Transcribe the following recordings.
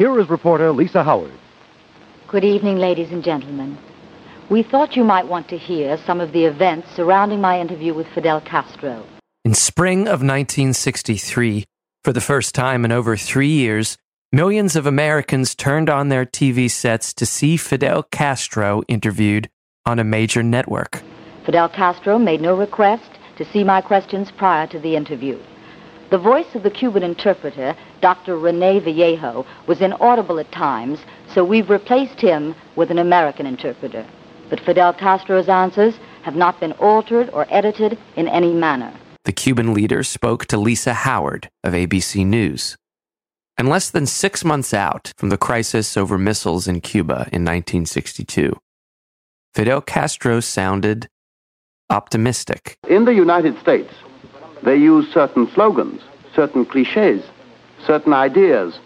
Here is reporter Lisa Howard. Good evening, ladies and gentlemen. We thought you might want to hear some of the events surrounding my interview with Fidel Castro. In spring of 1963, for the first time in over three years, millions of Americans turned on their TV sets to see Fidel Castro interviewed on a major network. Fidel Castro made no request to see my questions prior to the interview. The voice of the Cuban interpreter, Dr. Rene Vallejo, was inaudible at times, so we've replaced him with an American interpreter. But Fidel Castro's answers have not been altered or edited in any manner the Cuban leader spoke to Lisa Howard of ABC News. And less than six months out from the crisis over missiles in Cuba in 1962, Fidel Castro sounded optimistic. In the United States, they use certain slogans, certain cliches, certain ideas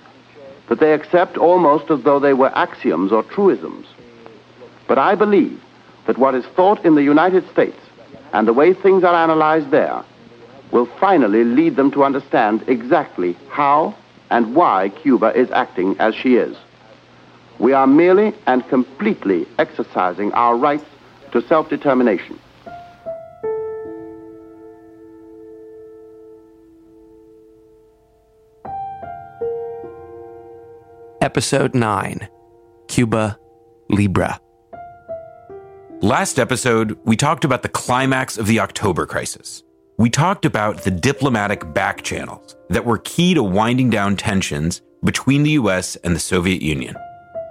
that they accept almost as though they were axioms or truisms. But I believe that what is thought in the United States and the way things are analyzed there will finally lead them to understand exactly how and why Cuba is acting as she is. We are merely and completely exercising our rights to self-determination. Episode 9 Cuba Libra. Last episode, we talked about the climax of the October crisis we talked about the diplomatic back channels that were key to winding down tensions between the US and the Soviet Union.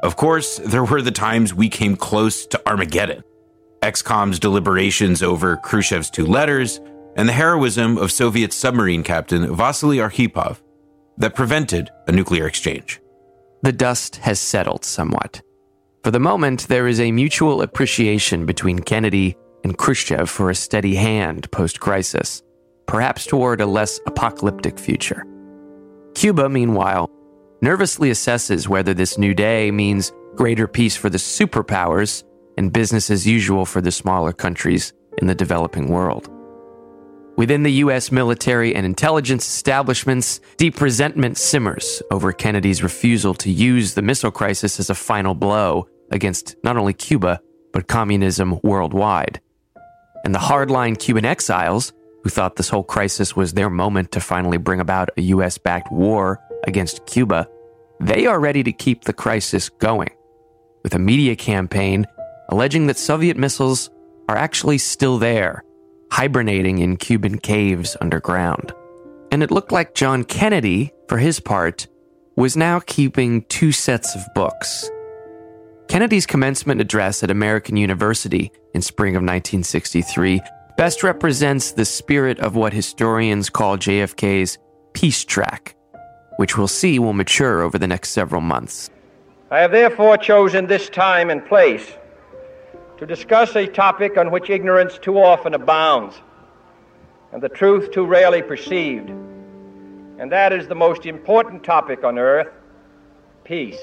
Of course, there were the times we came close to Armageddon, ExComm's deliberations over Khrushchev's two letters, and the heroism of Soviet submarine captain Vasily Arkhipov that prevented a nuclear exchange. The dust has settled somewhat. For the moment, there is a mutual appreciation between Kennedy and Khrushchev for a steady hand post crisis, perhaps toward a less apocalyptic future. Cuba, meanwhile, nervously assesses whether this new day means greater peace for the superpowers and business as usual for the smaller countries in the developing world. Within the U.S. military and intelligence establishments, deep resentment simmers over Kennedy's refusal to use the missile crisis as a final blow against not only Cuba, but communism worldwide and the hardline Cuban exiles, who thought this whole crisis was their moment to finally bring about a US backed war against Cuba, they are ready to keep the crisis going, with a media campaign alleging that Soviet missiles are actually still there, hibernating in Cuban caves underground. And it looked like John Kennedy, for his part, was now keeping two sets of books Kennedy's commencement address at American University in spring of 1963 best represents the spirit of what historians call JFK's peace track, which we'll see will mature over the next several months. I have therefore chosen this time and place to discuss a topic on which ignorance too often abounds and the truth too rarely perceived, and that is the most important topic on earth peace.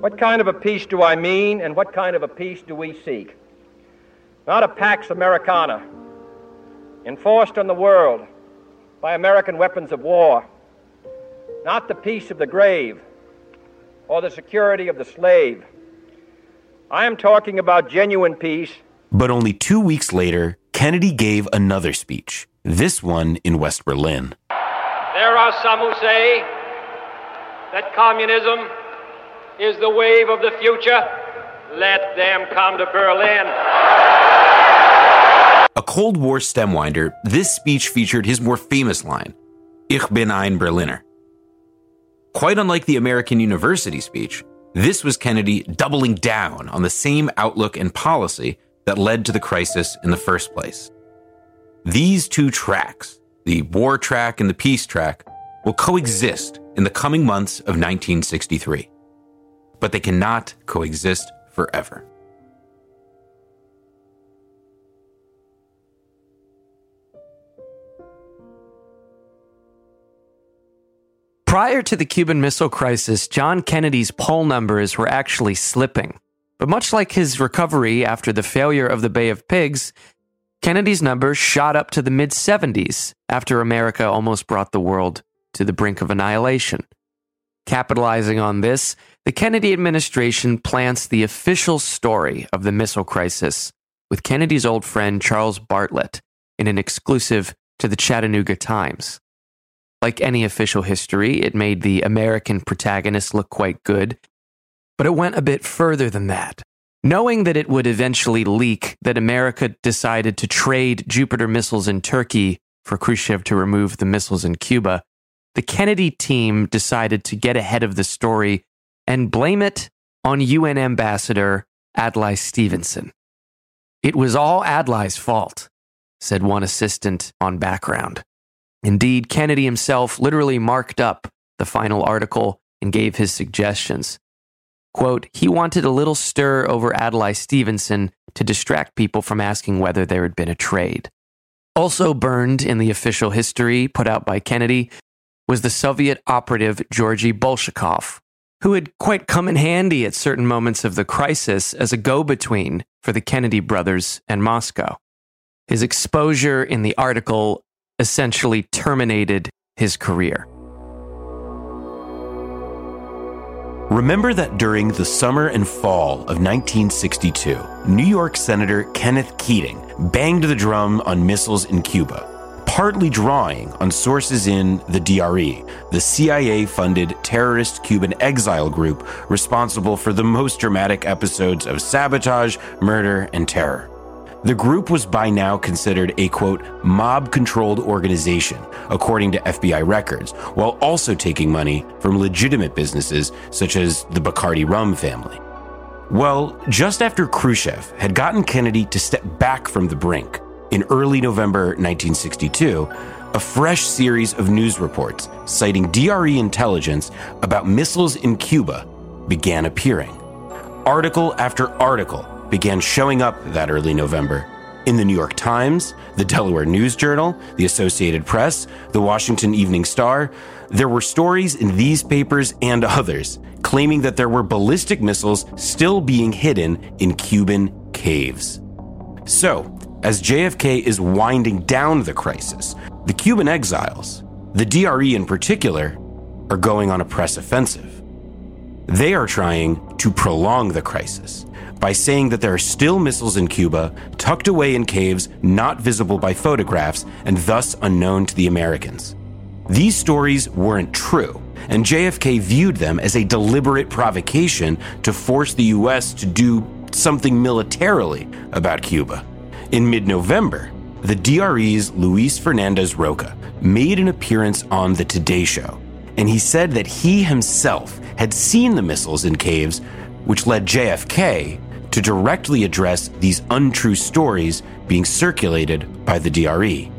What kind of a peace do I mean, and what kind of a peace do we seek? Not a Pax Americana, enforced on the world by American weapons of war. Not the peace of the grave or the security of the slave. I am talking about genuine peace. But only two weeks later, Kennedy gave another speech, this one in West Berlin. There are some who say that communism is the wave of the future. Let them come to Berlin. A Cold War stemwinder, this speech featured his more famous line, Ich bin ein Berliner. Quite unlike the American University speech, this was Kennedy doubling down on the same outlook and policy that led to the crisis in the first place. These two tracks, the war track and the peace track, will coexist in the coming months of 1963 but they cannot coexist forever. Prior to the Cuban Missile Crisis, John Kennedy's poll numbers were actually slipping. But much like his recovery after the failure of the Bay of Pigs, Kennedy's numbers shot up to the mid 70s after America almost brought the world to the brink of annihilation. Capitalizing on this, the Kennedy administration plants the official story of the missile crisis with Kennedy's old friend Charles Bartlett in an exclusive to the Chattanooga Times. Like any official history, it made the American protagonist look quite good, but it went a bit further than that. Knowing that it would eventually leak that America decided to trade Jupiter missiles in Turkey for Khrushchev to remove the missiles in Cuba, the Kennedy team decided to get ahead of the story and blame it on UN Ambassador Adlai Stevenson. It was all Adlai's fault, said one assistant on background. Indeed, Kennedy himself literally marked up the final article and gave his suggestions. Quote, he wanted a little stir over Adlai Stevenson to distract people from asking whether there had been a trade. Also burned in the official history put out by Kennedy was the Soviet operative Georgy Bolshakov, who had quite come in handy at certain moments of the crisis as a go between for the Kennedy brothers and Moscow. His exposure in the article essentially terminated his career. Remember that during the summer and fall of 1962, New York Senator Kenneth Keating banged the drum on missiles in Cuba, partly drawing on sources in the DRE, the CIA funded terrorist Cuban exile group responsible for the most dramatic episodes of sabotage, murder, and terror. The group was by now considered a quote, mob controlled organization, according to FBI records, while also taking money from legitimate businesses such as the Bacardi rum family. Well, just after Khrushchev had gotten Kennedy to step back from the brink, in early November 1962, a fresh series of news reports citing DRE intelligence about missiles in Cuba began appearing. Article after article began showing up that early November. In the New York Times, the Delaware News Journal, the Associated Press, the Washington Evening Star, there were stories in these papers and others claiming that there were ballistic missiles still being hidden in Cuban caves. So, as JFK is winding down the crisis, the Cuban exiles, the DRE in particular, are going on a press offensive. They are trying to prolong the crisis by saying that there are still missiles in Cuba, tucked away in caves not visible by photographs and thus unknown to the Americans. These stories weren't true, and JFK viewed them as a deliberate provocation to force the US to do something militarily about Cuba. In mid November, the DRE's Luis Fernandez Roca made an appearance on The Today Show, and he said that he himself had seen the missiles in caves, which led JFK to directly address these untrue stories being circulated by the DRE.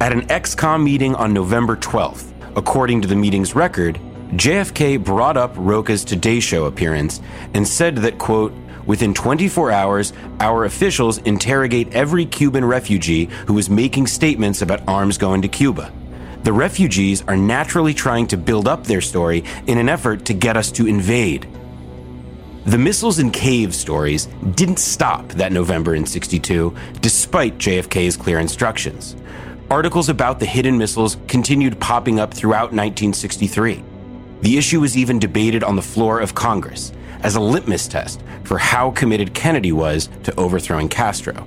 At an ExComm meeting on November 12th, according to the meeting's record, JFK brought up Roca's Today Show appearance and said that, quote, Within 24 hours, our officials interrogate every Cuban refugee who is making statements about arms going to Cuba. The refugees are naturally trying to build up their story in an effort to get us to invade. The missiles in cave stories didn't stop that November in 62, despite JFK's clear instructions. Articles about the hidden missiles continued popping up throughout 1963. The issue was even debated on the floor of Congress as a litmus test for how committed Kennedy was to overthrowing Castro.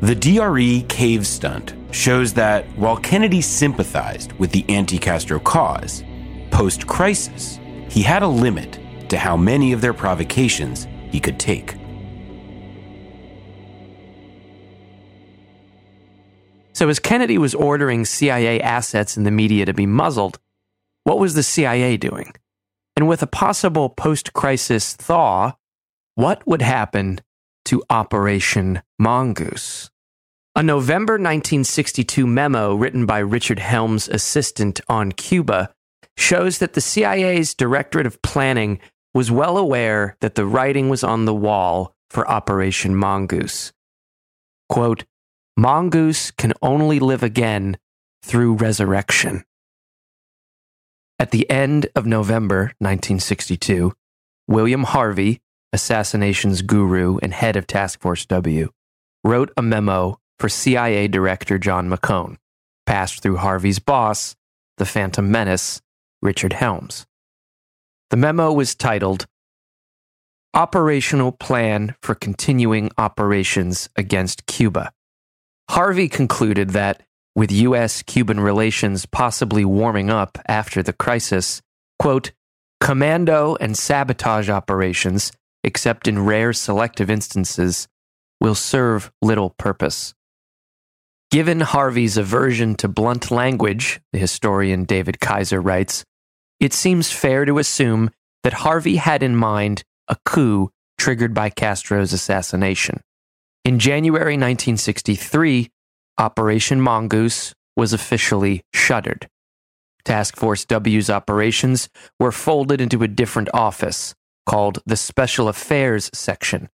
The DRE cave stunt shows that while Kennedy sympathized with the anti Castro cause, post crisis, he had a limit to how many of their provocations he could take. So, as Kennedy was ordering CIA assets in the media to be muzzled, what was the CIA doing? And with a possible post crisis thaw, what would happen to Operation Mongoose? A November 1962 memo written by Richard Helms' assistant on Cuba shows that the CIA's Directorate of Planning was well aware that the writing was on the wall for Operation Mongoose. Quote, Mongoose can only live again through resurrection. At the end of November 1962, William Harvey, assassination's guru and head of Task Force W, wrote a memo for CIA Director John McCone, passed through Harvey's boss, the Phantom Menace, Richard Helms. The memo was titled Operational Plan for Continuing Operations Against Cuba. Harvey concluded that, with U.S. Cuban relations possibly warming up after the crisis, quote, commando and sabotage operations, except in rare selective instances, will serve little purpose. Given Harvey's aversion to blunt language, the historian David Kaiser writes, it seems fair to assume that Harvey had in mind a coup triggered by Castro's assassination. In January 1963, Operation Mongoose was officially shuttered. Task Force W's operations were folded into a different office called the Special Affairs Section.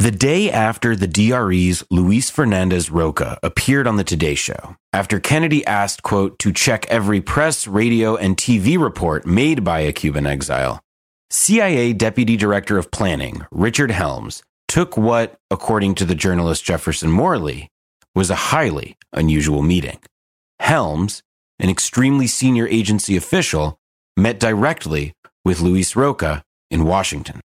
The day after the DRE's Luis Fernandez Roca appeared on the Today Show, after Kennedy asked, quote, to check every press, radio, and TV report made by a Cuban exile, CIA Deputy Director of Planning, Richard Helms, took what, according to the journalist Jefferson Morley, was a highly unusual meeting. Helms, an extremely senior agency official, met directly with Luis Roca in Washington.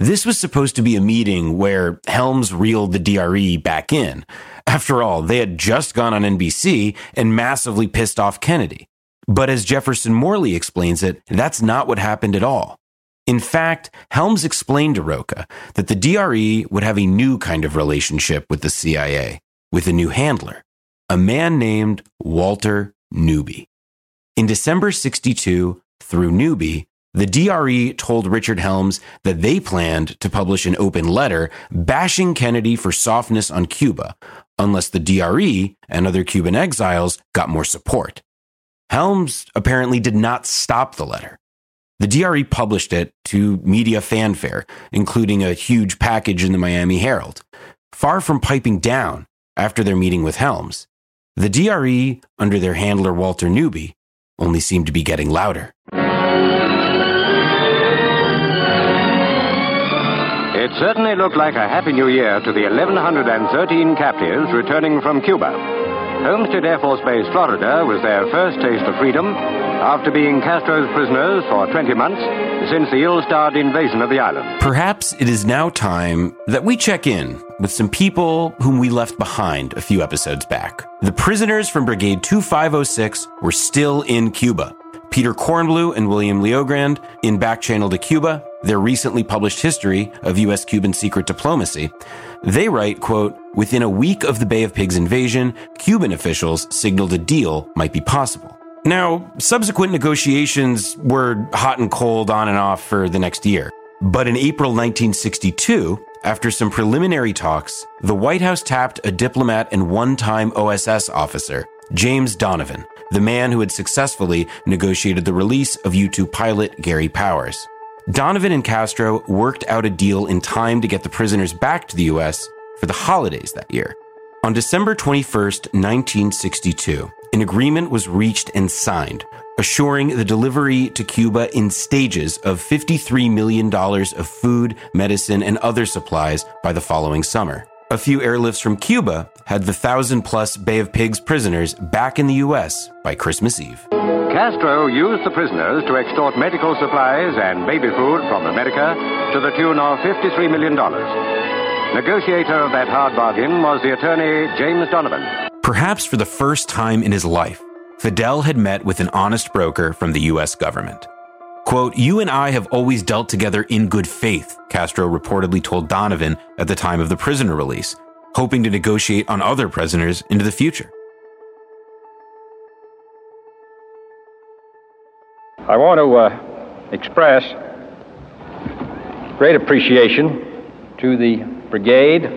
This was supposed to be a meeting where Helms reeled the DRE back in. After all, they had just gone on NBC and massively pissed off Kennedy. But as Jefferson Morley explains it, that's not what happened at all. In fact, Helms explained to Roca that the DRE would have a new kind of relationship with the CIA, with a new handler, a man named Walter Newby. In December 62, through Newby, the DRE told Richard Helms that they planned to publish an open letter bashing Kennedy for softness on Cuba, unless the DRE and other Cuban exiles got more support. Helms apparently did not stop the letter. The DRE published it to media fanfare, including a huge package in the Miami Herald. Far from piping down after their meeting with Helms, the DRE, under their handler Walter Newby, only seemed to be getting louder. It certainly looked like a happy new year to the 1,113 captives returning from Cuba. Homestead Air Force Base, Florida, was their first taste of freedom after being Castro's prisoners for 20 months since the ill starred invasion of the island. Perhaps it is now time that we check in with some people whom we left behind a few episodes back. The prisoners from Brigade 2506 were still in Cuba. Peter Kornbluh and William LeoGrande in Back Channel to Cuba, their recently published history of U.S. Cuban secret diplomacy. They write, quote, within a week of the Bay of Pigs invasion, Cuban officials signaled a deal might be possible. Now, subsequent negotiations were hot and cold on and off for the next year. But in April 1962, after some preliminary talks, the White House tapped a diplomat and one time OSS officer, James Donovan, the man who had successfully negotiated the release of U 2 pilot Gary Powers. Donovan and Castro worked out a deal in time to get the prisoners back to the U.S. for the holidays that year. On December 21, 1962, an agreement was reached and signed, assuring the delivery to Cuba in stages of $53 million of food, medicine, and other supplies by the following summer. A few airlifts from Cuba had the thousand plus Bay of Pigs prisoners back in the U.S. by Christmas Eve. Castro used the prisoners to extort medical supplies and baby food from America to the tune of $53 million. Negotiator of that hard bargain was the attorney James Donovan. Perhaps for the first time in his life, Fidel had met with an honest broker from the U.S. government. Quote, You and I have always dealt together in good faith, Castro reportedly told Donovan at the time of the prisoner release, hoping to negotiate on other prisoners into the future. I want to uh, express great appreciation to the brigade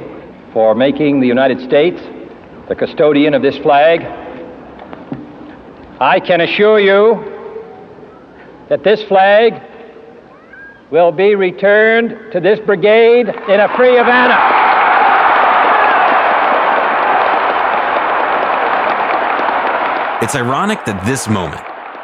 for making the United States the custodian of this flag. I can assure you that this flag will be returned to this brigade in a free Havana. It's ironic that this moment,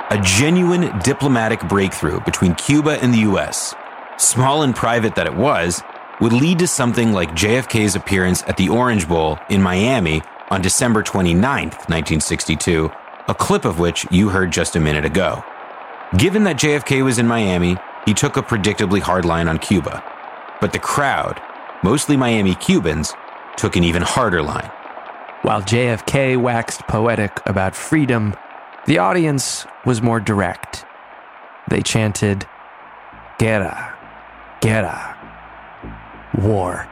a genuine diplomatic breakthrough between Cuba and the US, small and private that it was, would lead to something like JFK's appearance at the Orange Bowl in Miami on December 29, 1962, a clip of which you heard just a minute ago. Given that JFK was in Miami, he took a predictably hard line on Cuba. But the crowd, mostly Miami Cubans, took an even harder line. While JFK waxed poetic about freedom, the audience was more direct. They chanted, Guerra, guerra, war.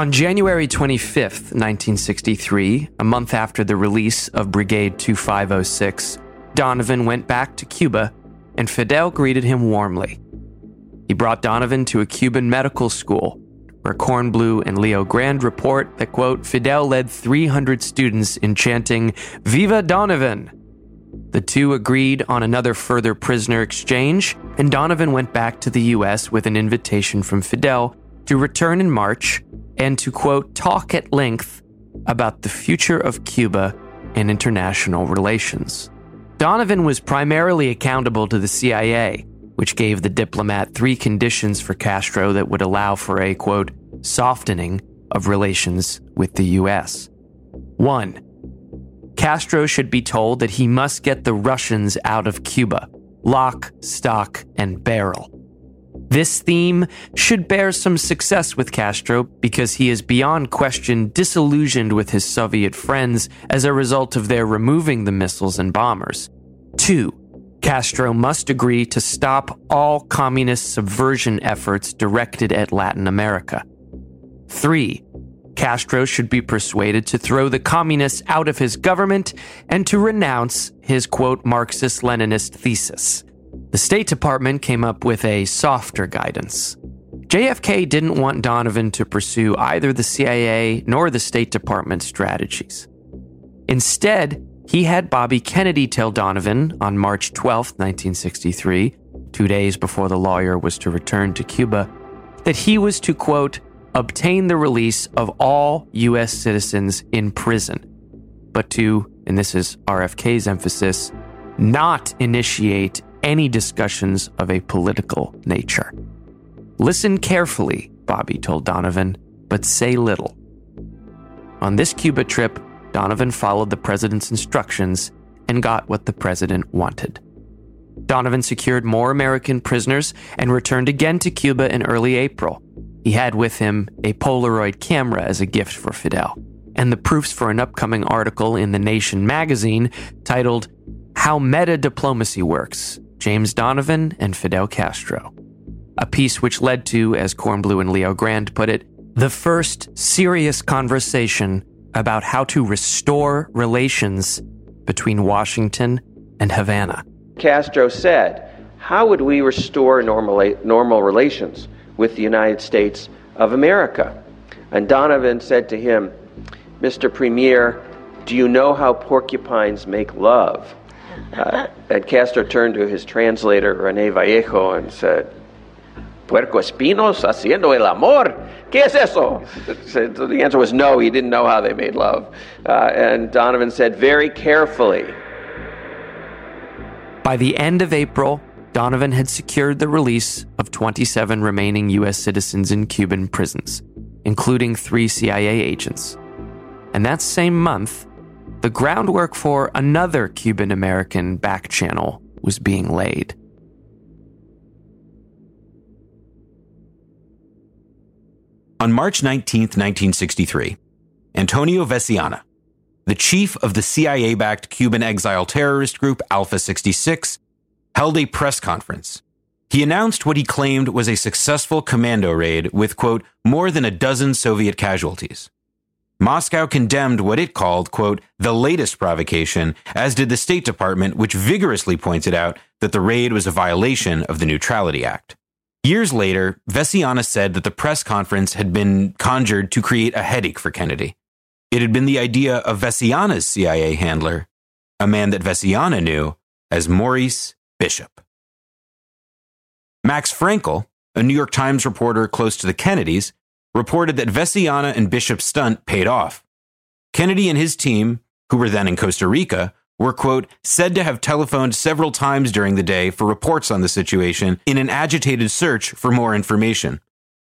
On January 25th, 1963, a month after the release of Brigade 2506, Donovan went back to Cuba and Fidel greeted him warmly. He brought Donovan to a Cuban medical school where Kornbluh and LeoGrande report that, quote, Fidel led 300 students in chanting, Viva Donovan! The two agreed on another further prisoner exchange, and Donovan went back to the U.S. with an invitation from Fidel to return in March and to, quote, talk at length about the future of Cuba and international relations. Donovan was primarily accountable to the CIA, which gave the diplomat three conditions for Castro that would allow for a, quote, softening of relations with the U.S. One, Castro should be told that he must get the Russians out of Cuba, lock, stock, and barrel. This theme should bear some success with Castro because he is beyond question disillusioned with his Soviet friends as a result of their removing the missiles and bombers. Two, Castro must agree to stop all communist subversion efforts directed at Latin America. Three, Castro should be persuaded to throw the communists out of his government and to renounce his quote Marxist Leninist thesis. The State Department came up with a softer guidance. JFK didn't want Donovan to pursue either the CIA nor the State Department strategies. Instead, he had Bobby Kennedy tell Donovan on March 12, 1963, two days before the lawyer was to return to Cuba, that he was to, quote, obtain the release of all U.S. citizens in prison, but to, and this is RFK's emphasis, not initiate any discussions of a political nature. Listen carefully, Bobby told Donovan, but say little. On this Cuba trip, Donovan followed the president's instructions and got what the president wanted. Donovan secured more American prisoners and returned again to Cuba in early April. He had with him a Polaroid camera as a gift for Fidel, and the proofs for an upcoming article in The Nation magazine titled How Meta Diplomacy Works James Donovan and Fidel Castro. A piece which led to, as Kornbluh and LeoGrande put it, the first serious conversation about how to restore relations between Washington and Havana. Castro said, How would we restore normal, normal relations with the United States of America? And Donovan said to him, Mr. Premier, do you know how porcupines make love? Uh, and Castro turned to his translator, Rene Vallejo, and said, Puercoespinos haciendo el amor? ¿Qué es eso? So the answer was no, he didn't know how they made love. Uh, and Donovan said, very carefully. By the end of April, Donovan had secured the release of 27 remaining U.S. citizens in Cuban prisons, including three CIA agents. And that same month, the groundwork for another Cuban American back channel was being laid. On March 19, 1963, Antonio Veciana, the chief of the CIA backed Cuban exile terrorist group Alpha 66, held a press conference. He announced what he claimed was a successful commando raid with, quote, more than a dozen Soviet casualties. Moscow condemned what it called, quote, the latest provocation, as did the State Department, which vigorously pointed out that the raid was a violation of the Neutrality Act. Years later, Veciana said that the press conference had been conjured to create a headache for Kennedy. It had been the idea of Veciana's CIA handler, a man that Veciana knew as Maurice Bishop. Max Frankel, a New York Times reporter close to the Kennedys, reported that Veciana and Bishop's stunt paid off. Kennedy and his team, who were then in Costa Rica, were, quote, said to have telephoned several times during the day for reports on the situation in an agitated search for more information.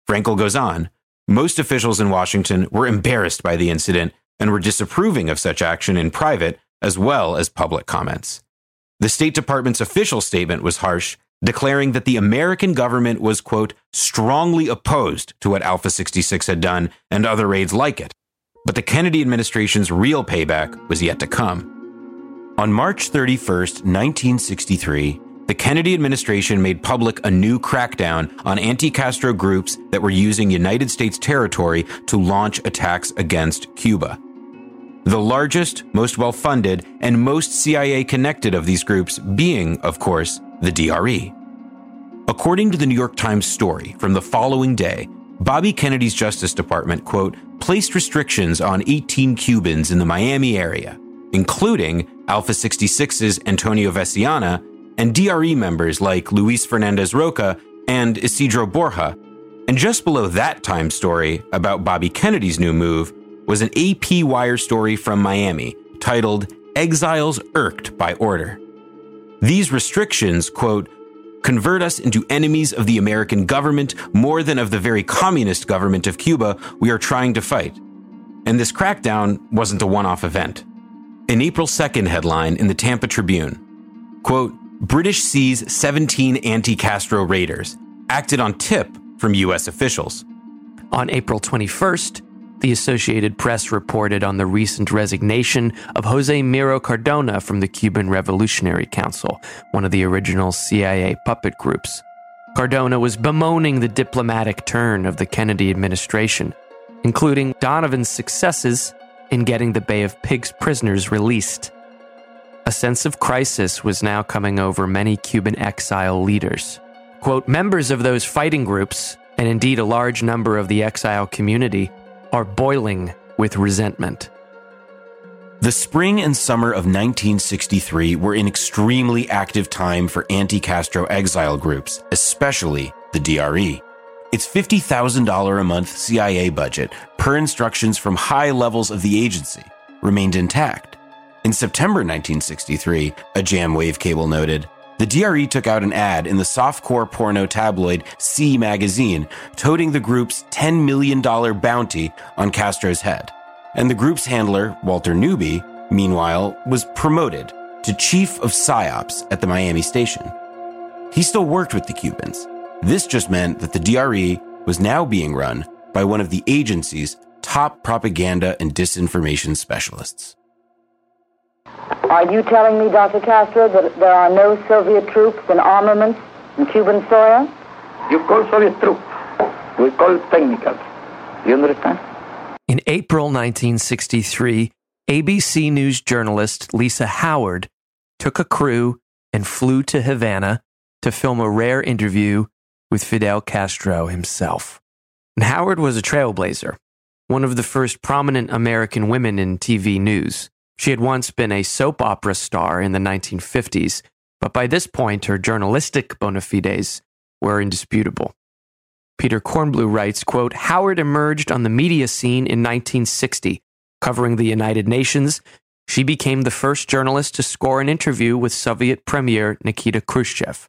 Frankel goes on most officials in Washington were embarrassed by the incident, and were disapproving of such action in private as well as public comments. The State Department's official statement was harsh, declaring that the American government was, quote, strongly opposed to what Alpha 66 had done and other raids like it. But the Kennedy administration's real payback was yet to come. On March 31st, 1963, the Kennedy administration made public a new crackdown on anti Castro groups that were using United States territory to launch attacks against Cuba. The largest, most well funded, and most CIA connected of these groups being, of course, the DRE. According to the New York Times story from the following day, Bobby Kennedy's Justice Department, quote, placed restrictions on 18 Cubans in the Miami area, including Alpha 66's Antonio Veciana and DRE members like Luis Fernandez Roca and Isidro Borja. And just below that time story about Bobby Kennedy's new move was an AP Wire story from Miami titled Exiles Irked by Order. These restrictions, quote, convert us into enemies of the American government more than of the very communist government of Cuba we are trying to fight. And this crackdown wasn't a one off event. An April 2nd headline in the Tampa Tribune quote, British seize 17 anti Castro raiders, acted on tip from U.S. officials. On April 21st, the Associated Press reported on the recent resignation of Jose Miro Cardona from the Cuban Revolutionary Council, one of the original CIA puppet groups. Cardona was bemoaning the diplomatic turn of the Kennedy administration, including Donovan's successes in getting the Bay of Pigs prisoners released. A sense of crisis was now coming over many Cuban exile leaders. Quote, members of those fighting groups, and indeed a large number of the exile community, are boiling with resentment. The spring and summer of 1963 were an extremely active time for anti Castro exile groups, especially the DRE. Its $50,000 a month CIA budget, per instructions from high levels of the agency, remained intact. In September 1963, a JMWAVE cable noted, the DRE took out an ad in the softcore porno tabloid C magazine, toting the group's $10 million bounty on Castro's head. And the group's handler, Walter Newby, meanwhile, was promoted to chief of psyops at the Miami station. He still worked with the Cubans. This just meant that the DRE was now being run by one of the agency's top propaganda and disinformation specialists. Are you telling me, Dr. Castro, that there are no Soviet troops and armaments in Cuban soil? You call Soviet troops. We call technicals. You understand? In April 1963, ABC News journalist Lisa Howard took a crew and flew to Havana to film a rare interview with Fidel Castro himself. And Howard was a trailblazer, one of the first prominent American women in TV news. She had once been a soap opera star in the 1950s, but by this point her journalistic bona fides were indisputable. Peter Kornbluh writes, quote, Howard emerged on the media scene in 1960, covering the United Nations. She became the first journalist to score an interview with Soviet Premier Nikita Khrushchev.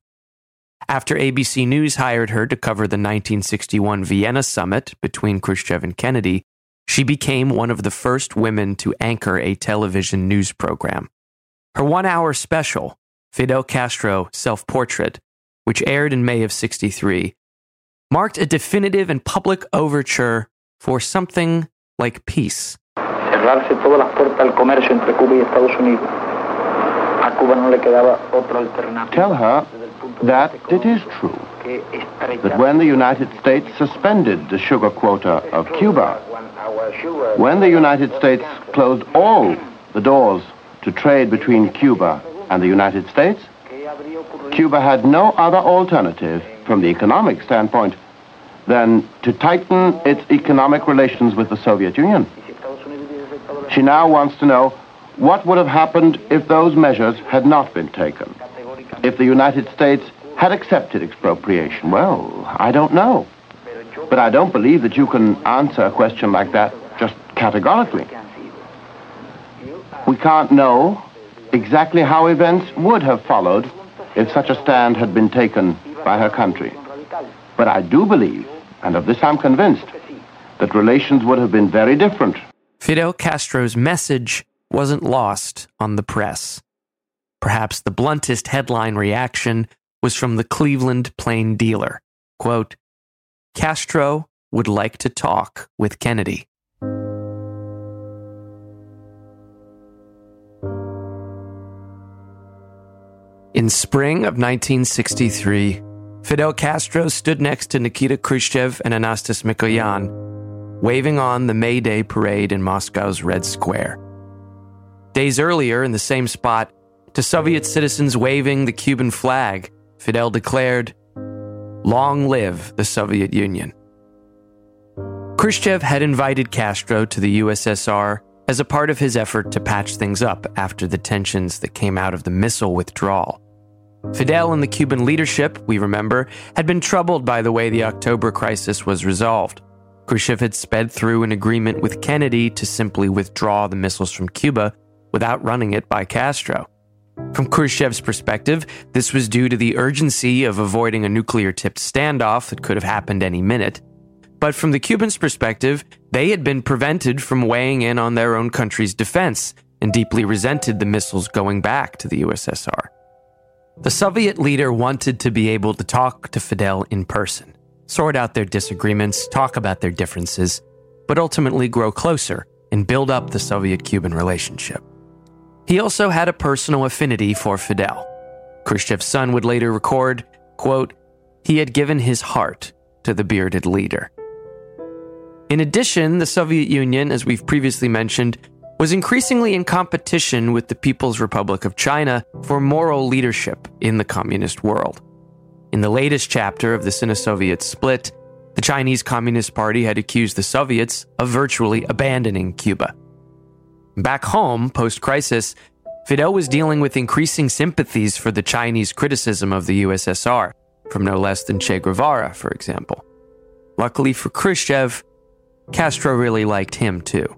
After ABC News hired her to cover the 1961 Vienna summit between Khrushchev and Kennedy, she became one of the first women to anchor a television news program. Her one hour special, Fidel Castro Self Portrait, which aired in May of 63, marked a definitive and public overture for something like peace. Cerrarse todas las puertas al comercio entre Cuba y Estados Unidos. A Cuba no le quedaba otra alternativa. Tell her that it is true that when the United States suspended the sugar quota of Cuba, when the United States closed all the doors to trade between Cuba and the United States, Cuba had no other alternative from the economic standpoint than to tighten its economic relations with the Soviet Union. She now wants to know what would have happened if those measures had not been taken. If the United States had accepted expropriation, well, I don't know. But I don't believe that you can answer a question like that just categorically. We can't know exactly how events would have followed if such a stand had been taken by her country. But I do believe, and of this I'm convinced, that relations would have been very different Fidel Castro's message wasn't lost on the press. Perhaps the bluntest headline reaction was from the Cleveland Plain Dealer. Quote, Castro would like to talk with Kennedy. In spring of 1963, Fidel Castro stood next to Nikita Khrushchev and Anastas Mikoyan, waving on the May Day parade in Moscow's Red Square. Days earlier, in the same spot, to Soviet citizens waving the Cuban flag, Fidel declared, Long live the Soviet Union. Khrushchev had invited Castro to the USSR as a part of his effort to patch things up after the tensions that came out of the missile withdrawal. Fidel and the Cuban leadership, we remember, had been troubled by the way the October crisis was resolved. Khrushchev had sped through an agreement with Kennedy to simply withdraw the missiles from Cuba without running it by Castro. From Khrushchev's perspective, this was due to the urgency of avoiding a nuclear tipped standoff that could have happened any minute. But from the Cubans' perspective, they had been prevented from weighing in on their own country's defense and deeply resented the missiles going back to the USSR. The Soviet leader wanted to be able to talk to Fidel in person, sort out their disagreements, talk about their differences, but ultimately grow closer and build up the Soviet Cuban relationship. He also had a personal affinity for Fidel. Khrushchev's son would later record, quote, he had given his heart to the bearded leader. In addition, the Soviet Union, as we've previously mentioned, was increasingly in competition with the People's Republic of China for moral leadership in the communist world. In the latest chapter of the Sino Soviet split, the Chinese Communist Party had accused the Soviets of virtually abandoning Cuba. Back home, post crisis, Fidel was dealing with increasing sympathies for the Chinese criticism of the USSR, from no less than Che Guevara, for example. Luckily for Khrushchev, Castro really liked him too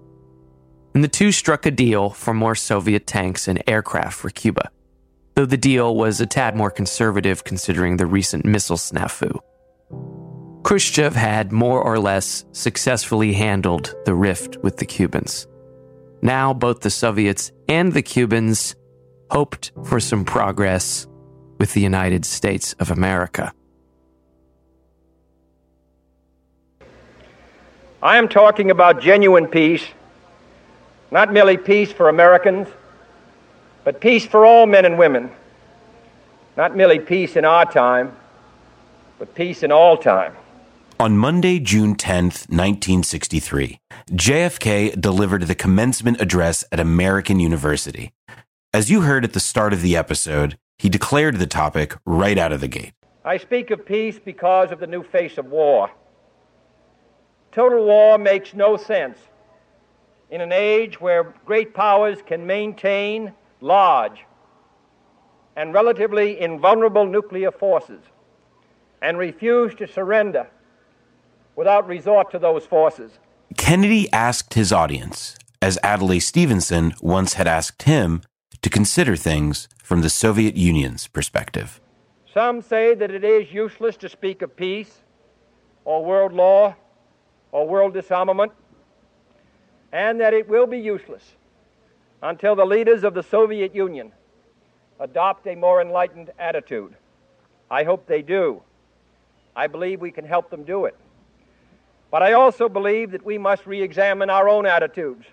and the two struck a deal for more Soviet tanks and aircraft for Cuba, though the deal was a tad more conservative considering the recent missile snafu. Khrushchev had more or less successfully handled the rift with the Cubans. Now, both the Soviets and the Cubans hoped for some progress with the United States of America. I am talking about genuine peace not merely peace for Americans, but peace for all men and women. Not merely peace in our time, but peace in all time. On Monday, June 10th, 1963, JFK delivered the commencement address at American University. As you heard at the start of the episode, he declared the topic right out of the gate. I speak of peace because of the new face of war. Total war makes no sense in an age where great powers can maintain large and relatively invulnerable nuclear forces and refuse to surrender without resort to those forces. Kennedy asked his audience, as Adlai Stevenson once had asked him, to consider things from the Soviet Union's perspective. Some say that it is useless to speak of peace or world law or world disarmament and that it will be useless until the leaders of the Soviet Union adopt a more enlightened attitude. I hope they do. I believe we can help them do it. But I also believe that we must re examine our own attitudes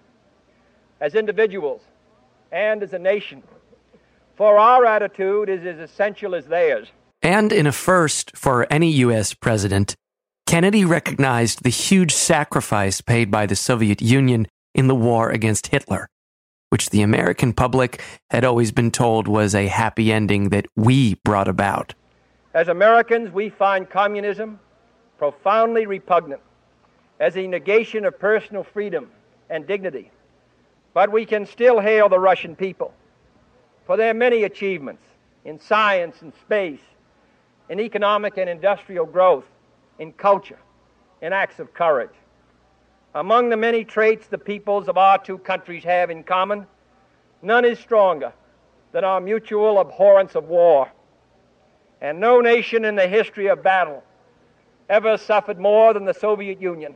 as individuals and as a nation. For our attitude is as essential as theirs. And in a first for any U.S. president, Kennedy recognized the huge sacrifice paid by the Soviet Union in the war against Hitler, which the American public had always been told was a happy ending that we brought about. As Americans, we find communism profoundly repugnant as a negation of personal freedom and dignity. But we can still hail the Russian people for their many achievements in science and space, in economic and industrial growth, in culture, in acts of courage. Among the many traits the peoples of our two countries have in common, none is stronger than our mutual abhorrence of war. And no nation in the history of battle ever suffered more than the Soviet Union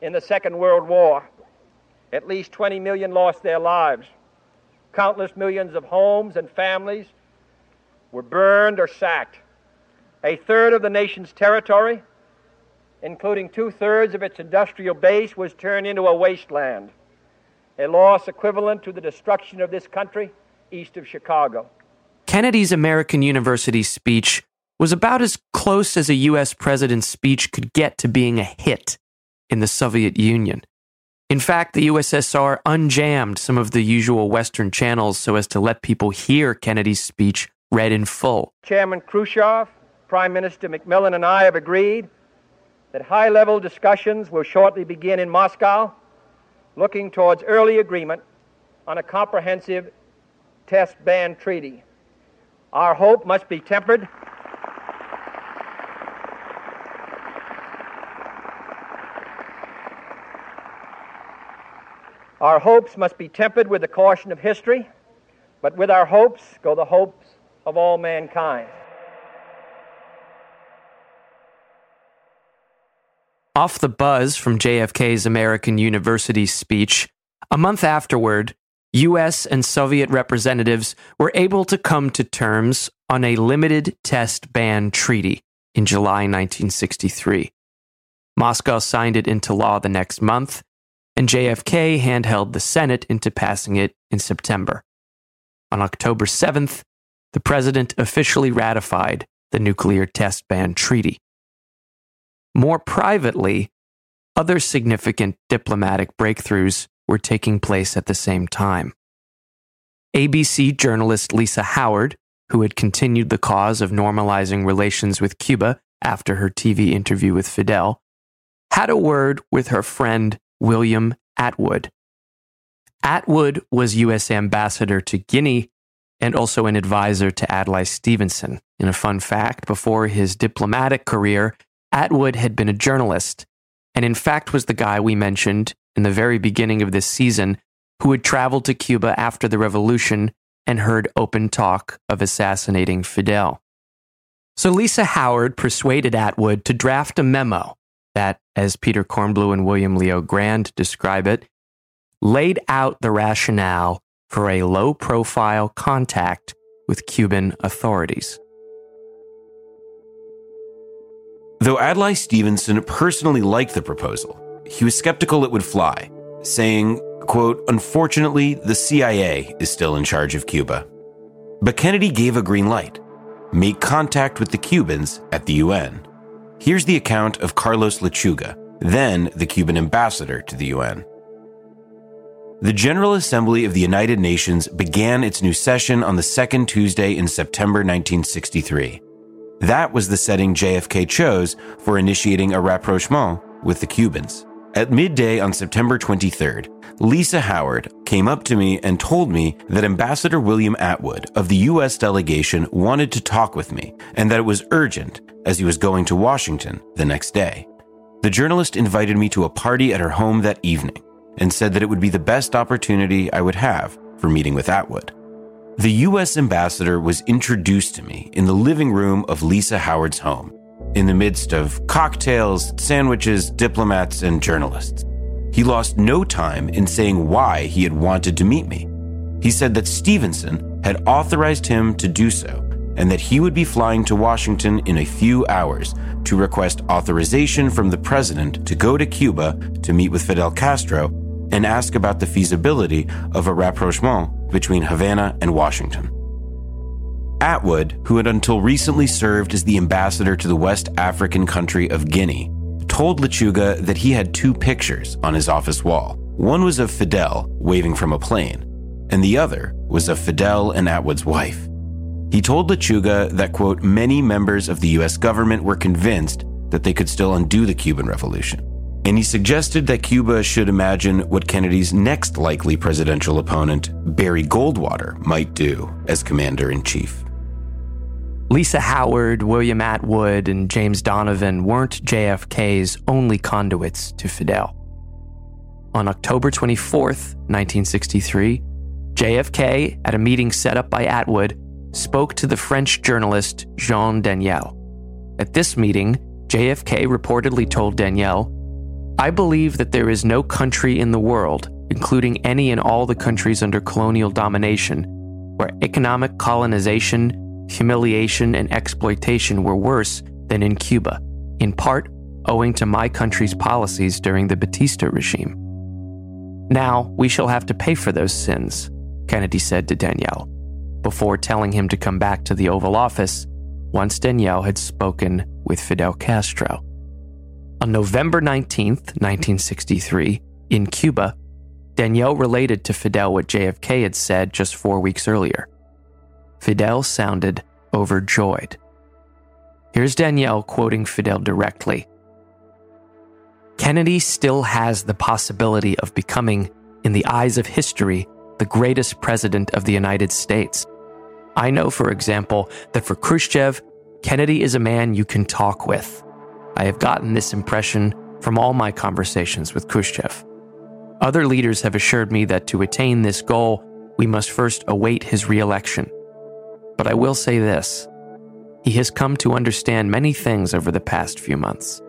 in the Second World War. At least 20 million lost their lives. Countless millions of homes and families were burned or sacked. A third of the nation's territory, including two thirds of its industrial base, was turned into a wasteland, a loss equivalent to the destruction of this country east of Chicago. Kennedy's American University speech was about as close as a U.S. president's speech could get to being a hit in the Soviet Union. In fact, the USSR unjammed some of the usual Western channels so as to let people hear Kennedy's speech read in full. Chairman Khrushchev, Prime Minister Macmillan, and I have agreed that high level discussions will shortly begin in Moscow, looking towards early agreement on a comprehensive test ban treaty. Our hope must be tempered Our hopes must be tempered with the caution of history, but with our hopes go the hopes of all mankind. Off the buzz from JFK's American University speech, a month afterward, US and Soviet representatives were able to come to terms on a limited test ban treaty in July 1963. Moscow signed it into law the next month, and JFK handheld the Senate into passing it in September. On October 7th, the president officially ratified the Nuclear Test Ban Treaty. More privately, other significant diplomatic breakthroughs were taking place at the same time. ABC journalist Lisa Howard, who had continued the cause of normalizing relations with Cuba after her TV interview with Fidel, had a word with her friend William Atwood. Atwood was U.S. ambassador to Guinea and also an advisor to Adlai Stevenson. In a fun fact, before his diplomatic career, Atwood had been a journalist, and in fact was the guy we mentioned in the very beginning of this season who had traveled to Cuba after the revolution and heard open talk of assassinating Fidel. So Lisa Howard persuaded Atwood to draft a memo that, as Peter Kornbluh and William LeoGrande describe it, laid out the rationale for a low profile contact with Cuban authorities. Though Adlai Stevenson personally liked the proposal, he was skeptical it would fly, saying, quote, Unfortunately, the CIA is still in charge of Cuba. But Kennedy gave a green light make contact with the Cubans at the UN. Here's the account of Carlos Lechuga, then the Cuban ambassador to the UN. The General Assembly of the United Nations began its new session on the second Tuesday in September 1963. That was the setting JFK chose for initiating a rapprochement with the Cubans. At midday on September 23rd, Lisa Howard came up to me and told me that Ambassador William Atwood of the U.S. delegation wanted to talk with me and that it was urgent as he was going to Washington the next day. The journalist invited me to a party at her home that evening and said that it would be the best opportunity I would have for meeting with Atwood. The U.S. ambassador was introduced to me in the living room of Lisa Howard's home, in the midst of cocktails, sandwiches, diplomats, and journalists. He lost no time in saying why he had wanted to meet me. He said that Stevenson had authorized him to do so and that he would be flying to Washington in a few hours to request authorization from the president to go to Cuba to meet with Fidel Castro and ask about the feasibility of a rapprochement between Havana and Washington. Atwood, who had until recently served as the ambassador to the West African country of Guinea, told Lechuga that he had two pictures on his office wall. One was of Fidel waving from a plane, and the other was of Fidel and Atwood's wife. He told Lechuga that, quote, many members of the US government were convinced that they could still undo the Cuban Revolution. And he suggested that Cuba should imagine what Kennedy's next likely presidential opponent, Barry Goldwater, might do as commander in chief. Lisa Howard, William Atwood, and James Donovan weren't JFK's only conduits to Fidel. On October 24, 1963, JFK, at a meeting set up by Atwood, spoke to the French journalist Jean Daniel. At this meeting, JFK reportedly told Daniel, I believe that there is no country in the world including any and all the countries under colonial domination, where economic colonization, humiliation, and exploitation were worse than in Cuba, in part owing to my country's policies during the Batista regime. Now we shall have to pay for those sins, Kennedy said to Daniel, before telling him to come back to the Oval Office once Daniel had spoken with Fidel Castro. On November 19, 1963, in Cuba, Daniel related to Fidel what JFK had said just four weeks earlier. Fidel sounded overjoyed. Here's Daniel quoting Fidel directly Kennedy still has the possibility of becoming, in the eyes of history, the greatest president of the United States. I know, for example, that for Khrushchev, Kennedy is a man you can talk with. I have gotten this impression from all my conversations with Khrushchev. Other leaders have assured me that to attain this goal, we must first await his reelection. But I will say this he has come to understand many things over the past few months.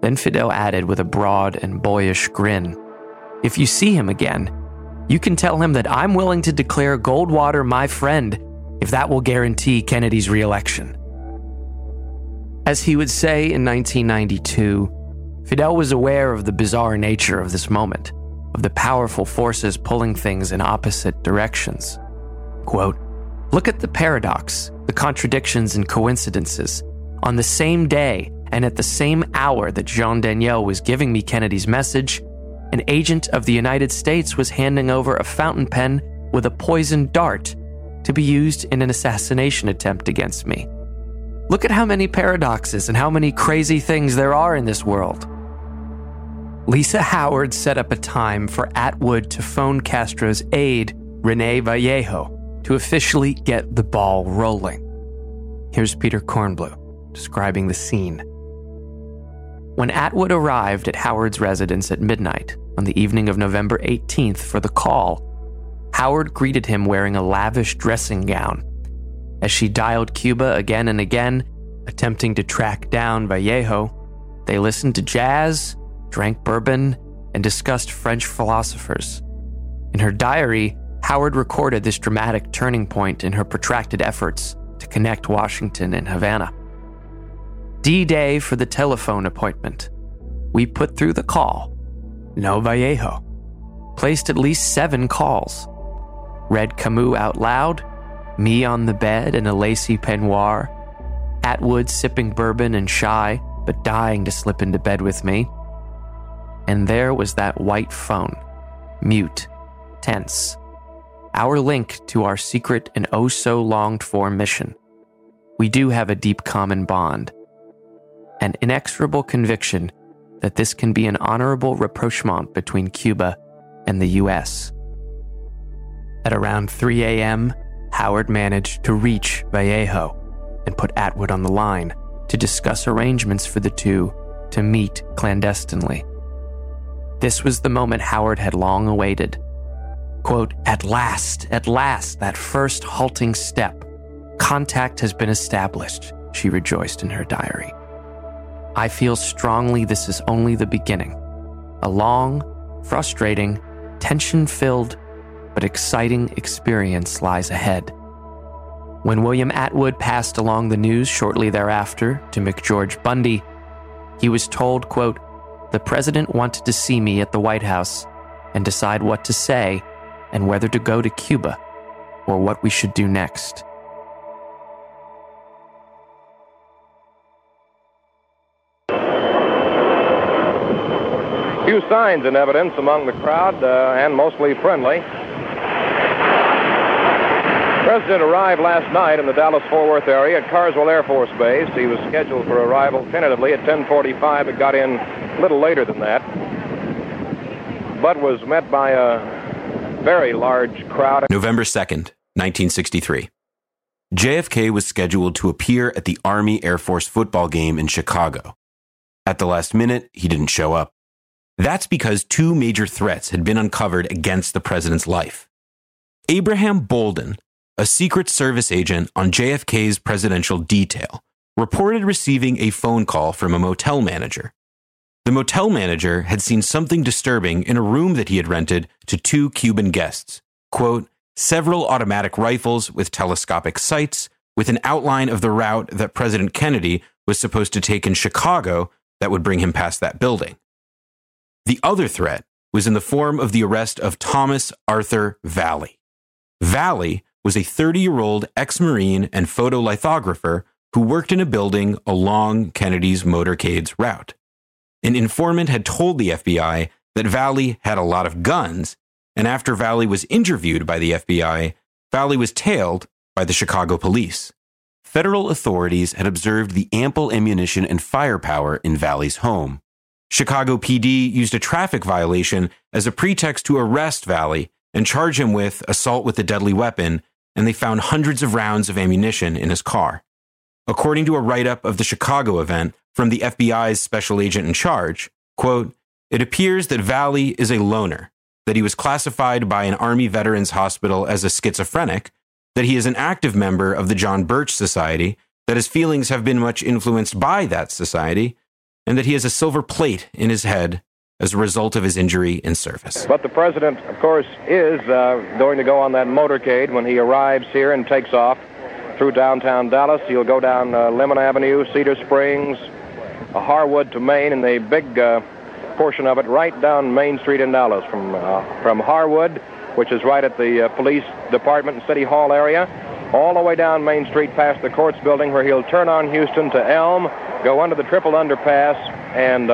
Then Fidel added with a broad and boyish grin If you see him again, you can tell him that I'm willing to declare Goldwater my friend if that will guarantee Kennedy's reelection. As he would say in 1992, Fidel was aware of the bizarre nature of this moment, of the powerful forces pulling things in opposite directions. Quote, Look at the paradox, the contradictions and coincidences. On the same day and at the same hour that Jean Daniel was giving me Kennedy's message, an agent of the United States was handing over a fountain pen with a poisoned dart to be used in an assassination attempt against me. Look at how many paradoxes and how many crazy things there are in this world. Lisa Howard set up a time for Atwood to phone Castro's aide, Rene Vallejo, to officially get the ball rolling. Here's Peter Kornbluh describing the scene. When Atwood arrived at Howard's residence at midnight on the evening of November 18th for the call, Howard greeted him wearing a lavish dressing gown. As she dialed Cuba again and again, attempting to track down Vallejo, they listened to jazz drank bourbon, and discussed French philosophers. In her diary, Howard recorded this dramatic turning point in her protracted efforts to connect Washington and Havana. D Day for the telephone appointment. We put through the call. No Vallejo. Placed at least seven calls. Read Camus out loud. Me on the bed in a lacy peignoir. Atwood sipping bourbon and shy, but dying to slip into bed with me and there was that white phone, mute, tense, our link to our secret and oh so longed for mission. We do have a deep common bond, an inexorable conviction that this can be an honorable rapprochement between Cuba and the U.S. At around 3 a.m., Howard managed to reach Vallejo and put Atwood on the line to discuss arrangements for the two to meet clandestinely. This was the moment Howard had long awaited. Quote, At last, at last, that first halting step. Contact has been established, she rejoiced in her diary. I feel strongly this is only the beginning. A long, frustrating, tension filled, but exciting experience lies ahead. When William Atwood passed along the news shortly thereafter to McGeorge Bundy, he was told, quote, the president wanted to see me at the White House and decide what to say and whether to go to Cuba or what we should do next. Few signs and evidence among the crowd, uh, and mostly friendly. The president arrived last night in the Dallas-Fort Worth area at Carswell Air Force Base. He was scheduled for arrival tentatively at 10:45, but got in a little later than that. But was met by a very large crowd. November 2nd, 1963. JFK was scheduled to appear at the Army Air Force football game in Chicago. At the last minute, he didn't show up. That's because two major threats had been uncovered against the president's life. Abraham Bolden, a Secret Service agent on JFK's presidential detail, reported receiving a phone call from a motel manager. The motel manager had seen something disturbing in a room that he had rented to two Cuban guests. Quote, several automatic rifles with telescopic sights, with an outline of the route that President Kennedy was supposed to take in Chicago that would bring him past that building. The other threat was in the form of the arrest of Thomas Arthur Vallee. Vallee was a 30 year old ex Marine and photolithographer who worked in a building along Kennedy's motorcade's route. An informant had told the FBI that Vallee had a lot of guns, and after Vallee was interviewed by the FBI, Vallee was tailed by the Chicago police. Federal authorities had observed the ample ammunition and firepower in Vallee's home. Chicago PD used a traffic violation as a pretext to arrest Vallee and charge him with assault with a deadly weapon, and they found hundreds of rounds of ammunition in his car. According to a write up of the Chicago event from the FBI's special agent in charge, quote, it appears that Vallee is a loner, that he was classified by an Army Veterans Hospital as a schizophrenic, that he is an active member of the John Birch Society, that his feelings have been much influenced by that society, and that he has a silver plate in his head as a result of his injury in service. But the president, of course, is uh, going to go on that motorcade when he arrives here and takes off through downtown Dallas. He'll go down uh, Lemmon Avenue, Cedar Springs, Harwood to Main, and the big uh, portion of it right down Main Street in Dallas from uh, from Harwood, which is right at the uh, police department and city hall area, all the way down Main Street past the courts building, where he'll turn on Houston to Elm, go under the triple underpass, and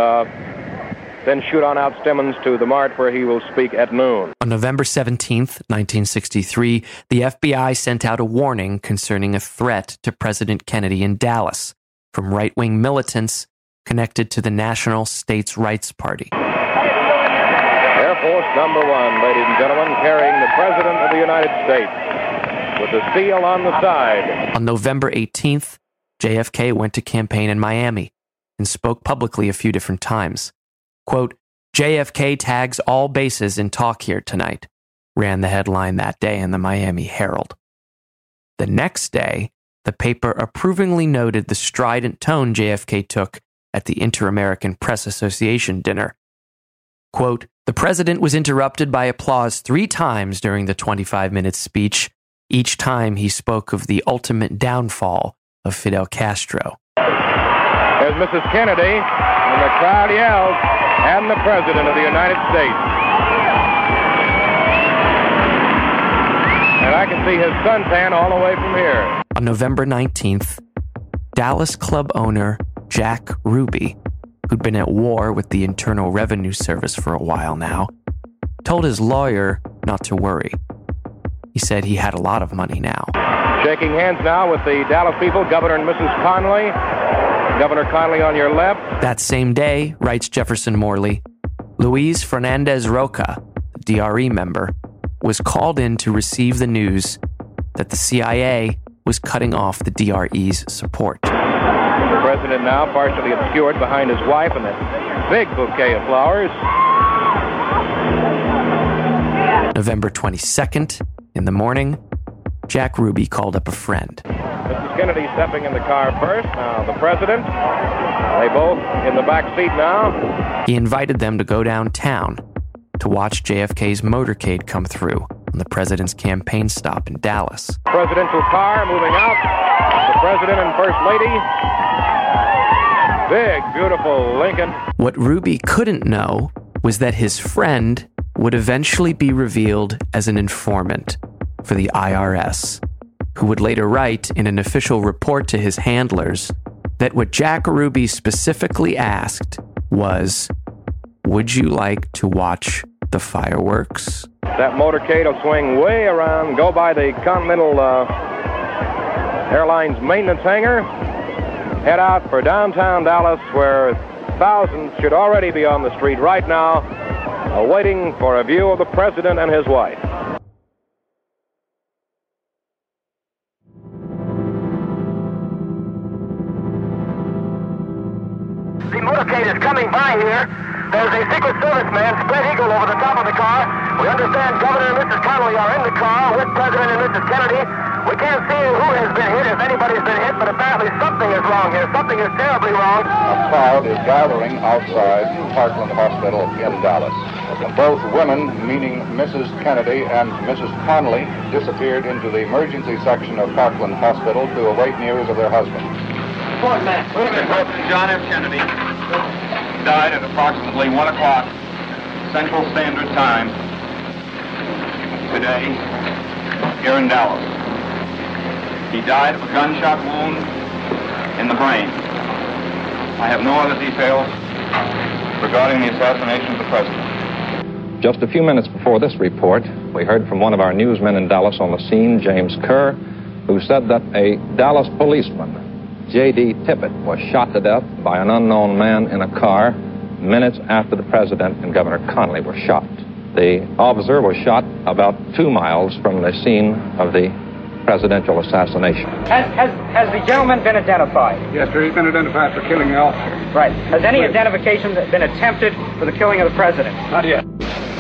then shoot on out Stemmons to the Mart where he will speak at noon. On November 17th, 1963, the FBI sent out a warning concerning a threat to President Kennedy in Dallas from right wing militants connected to the National States Rights Party. Air Force Number One, ladies and gentlemen, carrying the President of the United States with the seal on the side. On November 18th, JFK went to campaign in Miami and spoke publicly a few different times. Quote, JFK tags all bases in talk here tonight, ran the headline that day in the Miami Herald. The next day, the paper approvingly noted the strident tone JFK took at the Inter American Press Association dinner. Quote, the president was interrupted by applause three times during the 25 minute speech. Each time he spoke of the ultimate downfall of Fidel Castro. There's Mrs. Kennedy, and the crowd yells, and the President of the United States. And I can see his suntan all the way from here. On November 19th, Dallas club owner Jack Ruby, who'd been at war with the Internal Revenue Service for a while now, told his lawyer not to worry. He said he had a lot of money now. Shaking hands now with the Dallas people, Governor and Mrs. Connally, Governor Connally on your left. That same day, writes Jefferson Morley, Luis Fernandez Roca, DRE member, was called in to receive the news that the CIA was cutting off the DRE's support. President now partially obscured behind his wife and a big bouquet of flowers. November 22nd, in the morning, Jack Ruby called up a friend. Mrs. Kennedy stepping in the car first. Now the president. They both in the back seat now. He invited them to go downtown to watch JFK's motorcade come through on the president's campaign stop in Dallas. Presidential car moving out. The president and first lady. Big, beautiful Lincoln. What Ruby couldn't know was that his friend would eventually be revealed as an informant for the IRS, who would later write in an official report to his handlers that what Jack Ruby specifically asked was Would you like to watch the fireworks? That motorcade will swing way around, go by the Continental uh, Airlines maintenance hangar, head out for downtown Dallas, where thousands should already be on the street right now, awaiting for a view of the president and his wife. The motorcade is coming by here. There's a Secret Service man, spread eagle, over the top of the car. We understand Governor and Mrs. Connally are in the car with President and Mrs. Kennedy. We can't see who has been hit, if anybody's been hit, but apparently something is wrong here. Something is terribly wrong. A crowd is gathering outside Parkland Hospital in Dallas. Both women, meaning Mrs. Kennedy and Mrs. Connally, disappeared into the emergency section of Parkland Hospital to await news of their husbands. One man. John F. Kennedy died at approximately 1 o'clock Central Standard Time today here in Dallas. He died of a gunshot wound in the brain. I have no other details regarding the assassination of the president. Just a few minutes before this report, we heard from one of our newsmen in Dallas on the scene, James Kerr, who said that a Dallas policeman, J.D. Tippit, was shot to death by an unknown man in a car minutes after the president and Governor Connally were shot. The officer was shot about two miles from the scene of the presidential assassination. Has, has, has the gentleman been identified? Yes, sir. He's been identified for killing the officer. Right. Has any identification been attempted for the killing of the president? Not yet.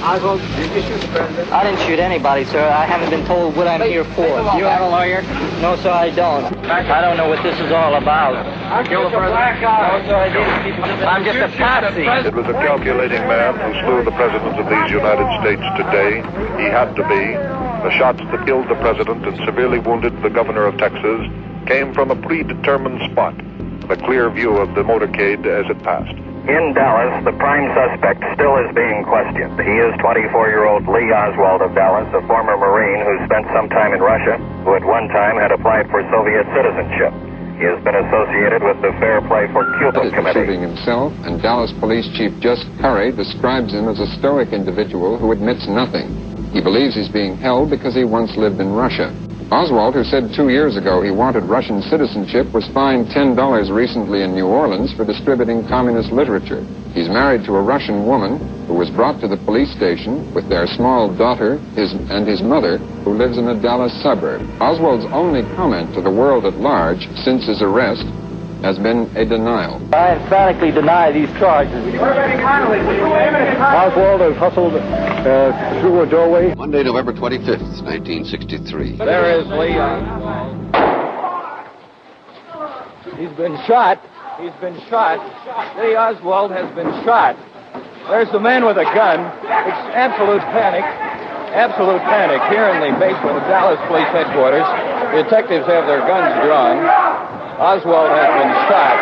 Oswald, did you shoot the president? I didn't shoot anybody, sir. I haven't been told what I'm here for. You have a lawyer? No, sir, I don't. I don't know what this is all about. I killed the president. No, sir, I didn't. I'm just a patsy. It was a calculating man who slew the presidents of these United States today. He had to be. The shots that killed the president and severely wounded the governor of Texas came from a predetermined spot, a clear view of the motorcade as it passed. In Dallas, the prime suspect still is being questioned. He is 24-year-old Lee Oswald of Dallas, a former Marine who spent some time in Russia, who at one time had applied for Soviet citizenship. He has been associated with the Fair Play for Cuba Committee. Shooting himself, and Dallas Police Chief Jesse Curry describes him as a stoic individual who admits nothing. He believes he's being held because he once lived in Russia. Oswald, who said two years ago he wanted Russian citizenship, was fined $10 recently in New Orleans for distributing communist literature. He's married to a Russian woman who was brought to the police station with their small daughter his, and his mother, who lives in a Dallas suburb. Oswald's only comment to the world at large since his arrest has been a denial. I emphatically deny these charges. Oswald has hustled uh, through a doorway. Monday, November 25th, 1963. There is Lee Oswald. He's been shot. He's been shot. Lee Oswald has been shot. There's the man with a gun. It's absolute panic. Absolute panic here in the basement of Dallas Police Headquarters. Detectives have their guns drawn. Oswald has been shot.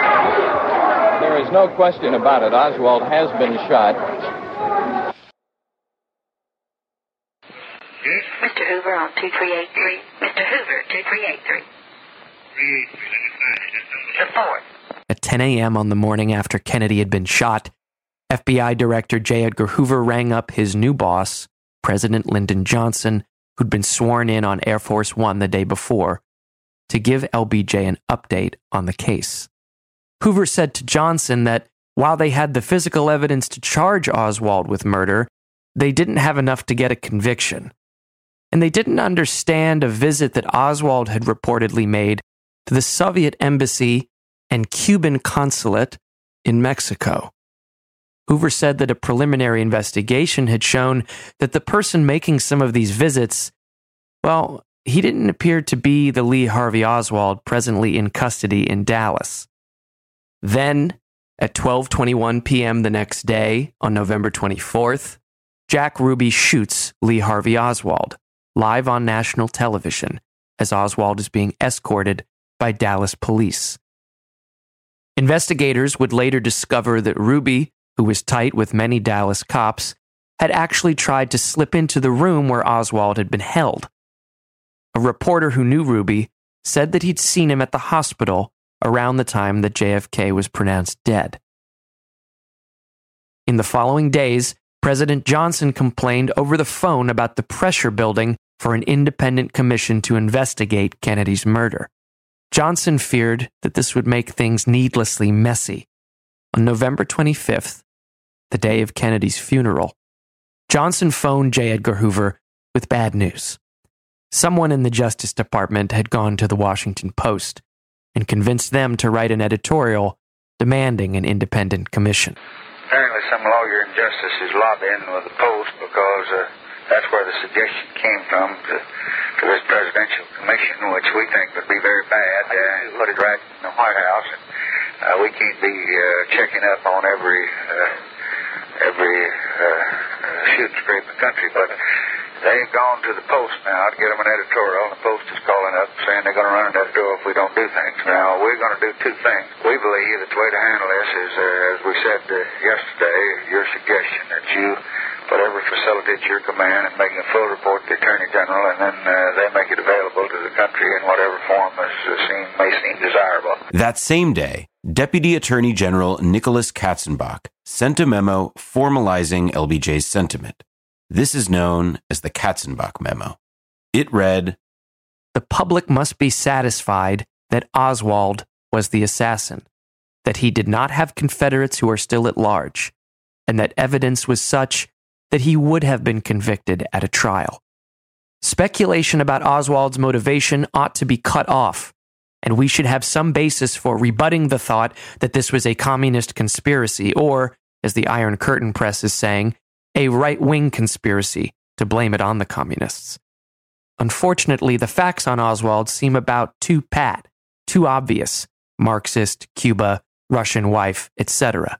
There is no question about it. Oswald has been shot. Mr. Hoover on 2383. Mr. Hoover, 2383. Report. At 10 a.m. on the morning after Kennedy had been shot, FBI Director J. Edgar Hoover rang up his new boss, President Lyndon Johnson, who'd been sworn in on Air Force One the day before, to give LBJ an update on the case. Hoover said to Johnson that while they had the physical evidence to charge Oswald with murder, they didn't have enough to get a conviction. And they didn't understand a visit that Oswald had reportedly made to the Soviet embassy and Cuban consulate in Mexico. Hoover said that a preliminary investigation had shown that the person making some of these visits, well, he didn't appear to be the Lee Harvey Oswald presently in custody in Dallas. Then, at 12:21 p.m. the next day, on November 24th, Jack Ruby shoots Lee Harvey Oswald live on national television as Oswald is being escorted by Dallas police. Investigators would later discover that Ruby, who was tight with many Dallas cops, had actually tried to slip into the room where Oswald had been held. A reporter who knew Ruby said that he'd seen him at the hospital around the time that JFK was pronounced dead. In the following days, President Johnson complained over the phone about the pressure building for an independent commission to investigate Kennedy's murder. Johnson feared that this would make things needlessly messy. On November 25th, the day of Kennedy's funeral, Johnson phoned J. Edgar Hoover with bad news. Someone in the Justice Department had gone to the Washington Post and convinced them to write an editorial demanding an independent commission. Apparently, some lawyer in Justice is lobbying with the Post because uh, That's where the suggestion came from to, to this presidential commission, which we think would be very bad. Uh, put it right in the White House. And, uh, we can't be uh, checking up on every uh, every uh, uh, shoot scrape in the country, but they've gone to the Post now to get them an editorial. The Post is calling up saying they're going to run the door if we don't do things. Now, we're going to do two things. We believe that the way to handle this is, uh, as we said uh, yesterday, your suggestion that you put every facility at your command and make a full report to the Attorney General, and then uh, they make it available to the country in whatever form is, uh, seem, may seem desirable. That same day, Deputy Attorney General Nicholas Katzenbach sent a memo formalizing LBJ's sentiment. This is known as the Katzenbach memo. It read The public must be satisfied that Oswald was the assassin, that he did not have Confederates who are still at large, and that evidence was such that he would have been convicted at a trial. Speculation about Oswald's motivation ought to be cut off, and we should have some basis for rebutting the thought that this was a communist conspiracy, or, as the Iron Curtain Press is saying, a right wing conspiracy to blame it on the communists. Unfortunately, the facts on Oswald seem about too pat, too obvious Marxist, Cuba, Russian wife, etc.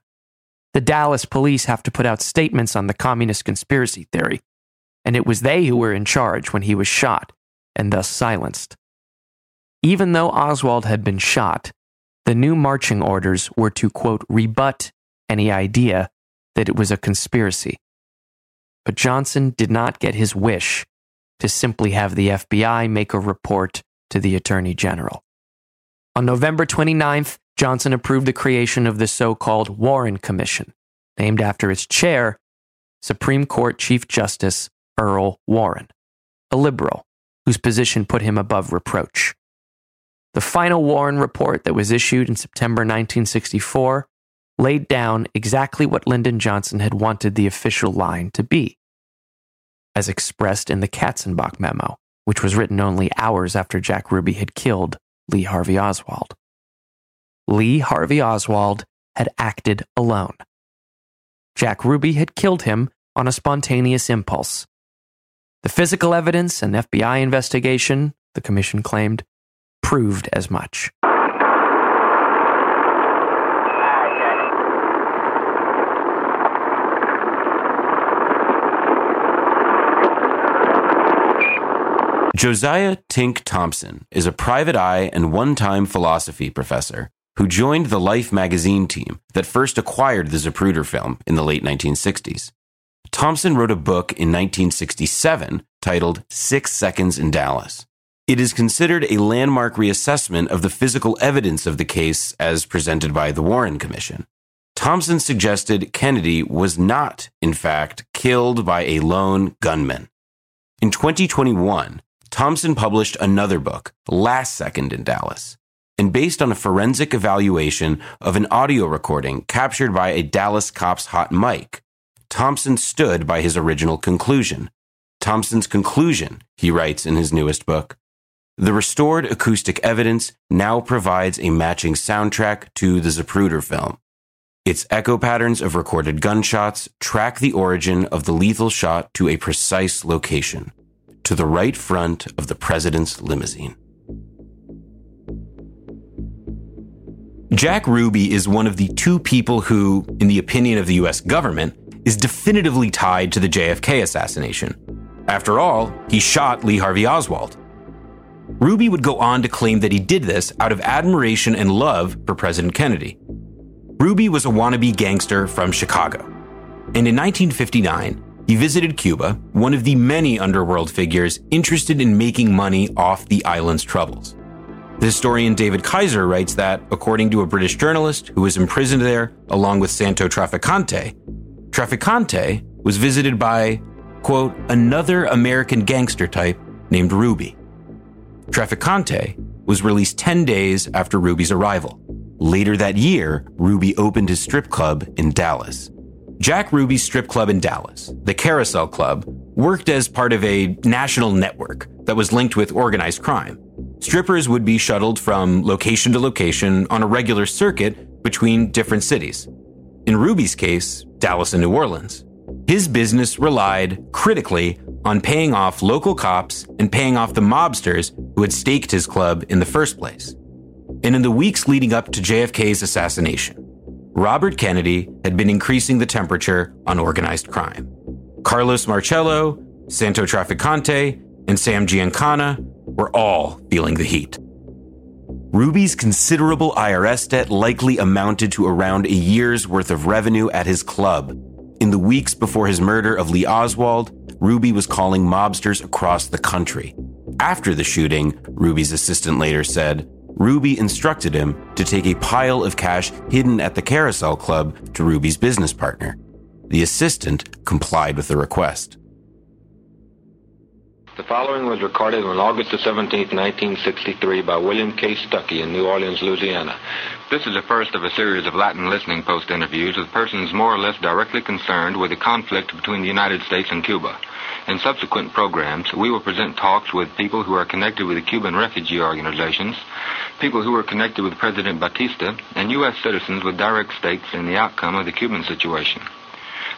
The Dallas police have to put out statements on the communist conspiracy theory, and it was they who were in charge when he was shot and thus silenced. Even though Oswald had been shot, the new marching orders were to, quote, rebut any idea that it was a conspiracy. But Johnson did not get his wish to simply have the FBI make a report to the Attorney General. On November 29th, Johnson approved the creation of the so called Warren Commission, named after its chair, Supreme Court Chief Justice Earl Warren, a liberal whose position put him above reproach. The final Warren report that was issued in September 1964 laid down exactly what Lyndon Johnson had wanted the official line to be, as expressed in the Katzenbach memo, which was written only hours after Jack Ruby had killed Lee Harvey Oswald. Lee Harvey Oswald had acted alone. Jack Ruby had killed him on a spontaneous impulse. The physical evidence and FBI investigation, the commission claimed, proved as much. Josiah Tink Thompson is a private eye and one time philosophy professor who joined the Life magazine team that first acquired the Zapruder film in the late 1960s. Thompson wrote a book in 1967 titled Six Seconds in Dallas. It is considered a landmark reassessment of the physical evidence of the case as presented by the Warren Commission. Thompson suggested Kennedy was not, in fact, killed by a lone gunman. In 2021, Thompson published another book, Last Second in Dallas, and based on a forensic evaluation of an audio recording captured by a Dallas cop's hot mic, Thompson stood by his original conclusion. Thompson's conclusion, he writes in his newest book, the restored acoustic evidence now provides a matching soundtrack to the Zapruder film. Its echo patterns of recorded gunshots track the origin of the lethal shot to a precise location to the right front of the president's limousine. Jack Ruby is one of the two people who, in the opinion of the US government, is definitively tied to the JFK assassination. After all, he shot Lee Harvey Oswald. Ruby would go on to claim that he did this out of admiration and love for President Kennedy. Ruby was a wannabe gangster from Chicago. And in 1959, he visited Cuba, one of the many underworld figures interested in making money off the island's troubles. The historian David Kaiser writes that, according to a British journalist who was imprisoned there along with Santo Trafficante, Trafficante was visited by, quote, another American gangster type named Ruby. Trafficante was released 10 days after Ruby's arrival. Later that year, Ruby opened his strip club in Dallas. Jack Ruby's strip club in Dallas, the Carousel Club, worked as part of a national network that was linked with organized crime. Strippers would be shuttled from location to location on a regular circuit between different cities. In Ruby's case, Dallas and New Orleans. His business relied critically on paying off local cops and paying off the mobsters who had staked his club in the first place. And in the weeks leading up to JFK's assassination, Robert Kennedy had been increasing the temperature on organized crime. Carlos Marcello, Santo Trafficante, and Sam Giancana were all feeling the heat. Ruby's considerable IRS debt likely amounted to around a year's worth of revenue at his club. In the weeks before his murder of Lee Oswald, Ruby was calling mobsters across the country. After the shooting, Ruby's assistant later said, Ruby instructed him to take a pile of cash hidden at the Carousel Club to Ruby's business partner. The assistant complied with the request. The following was recorded on August the 17th, 1963 by William K. Stuckey in New Orleans, Louisiana. This is the first of a series of Latin listening post interviews with persons more or less directly concerned with the conflict between the United States and Cuba. In subsequent programs, we will present talks with people who are connected with the Cuban refugee organizations, people who are connected with President Batista, and U.S. citizens with direct stakes in the outcome of the Cuban situation.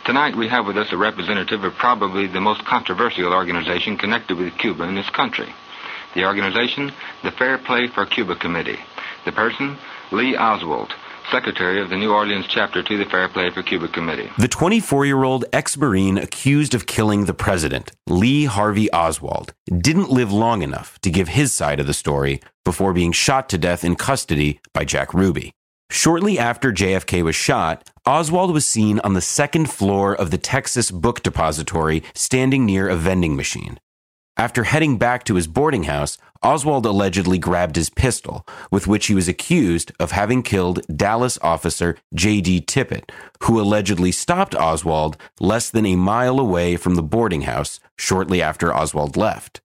Tonight we have with us a representative of probably the most controversial organization connected with Cuba in this country. The organization, the Fair Play for Cuba Committee. The person, Lee Oswald, Secretary of the New Orleans chapter to the Fair Play for Cuba Committee. The 24 year old ex Marine accused of killing the president, Lee Harvey Oswald, didn't live long enough to give his side of the story before being shot to death in custody by Jack Ruby. Shortly after JFK was shot, Oswald was seen on the second floor of the Texas Book Depository standing near a vending machine. After heading back to his boarding house, Oswald allegedly grabbed his pistol, with which he was accused of having killed Dallas officer J.D. Tippit, who allegedly stopped Oswald less than a mile away from the boarding house shortly after Oswald left.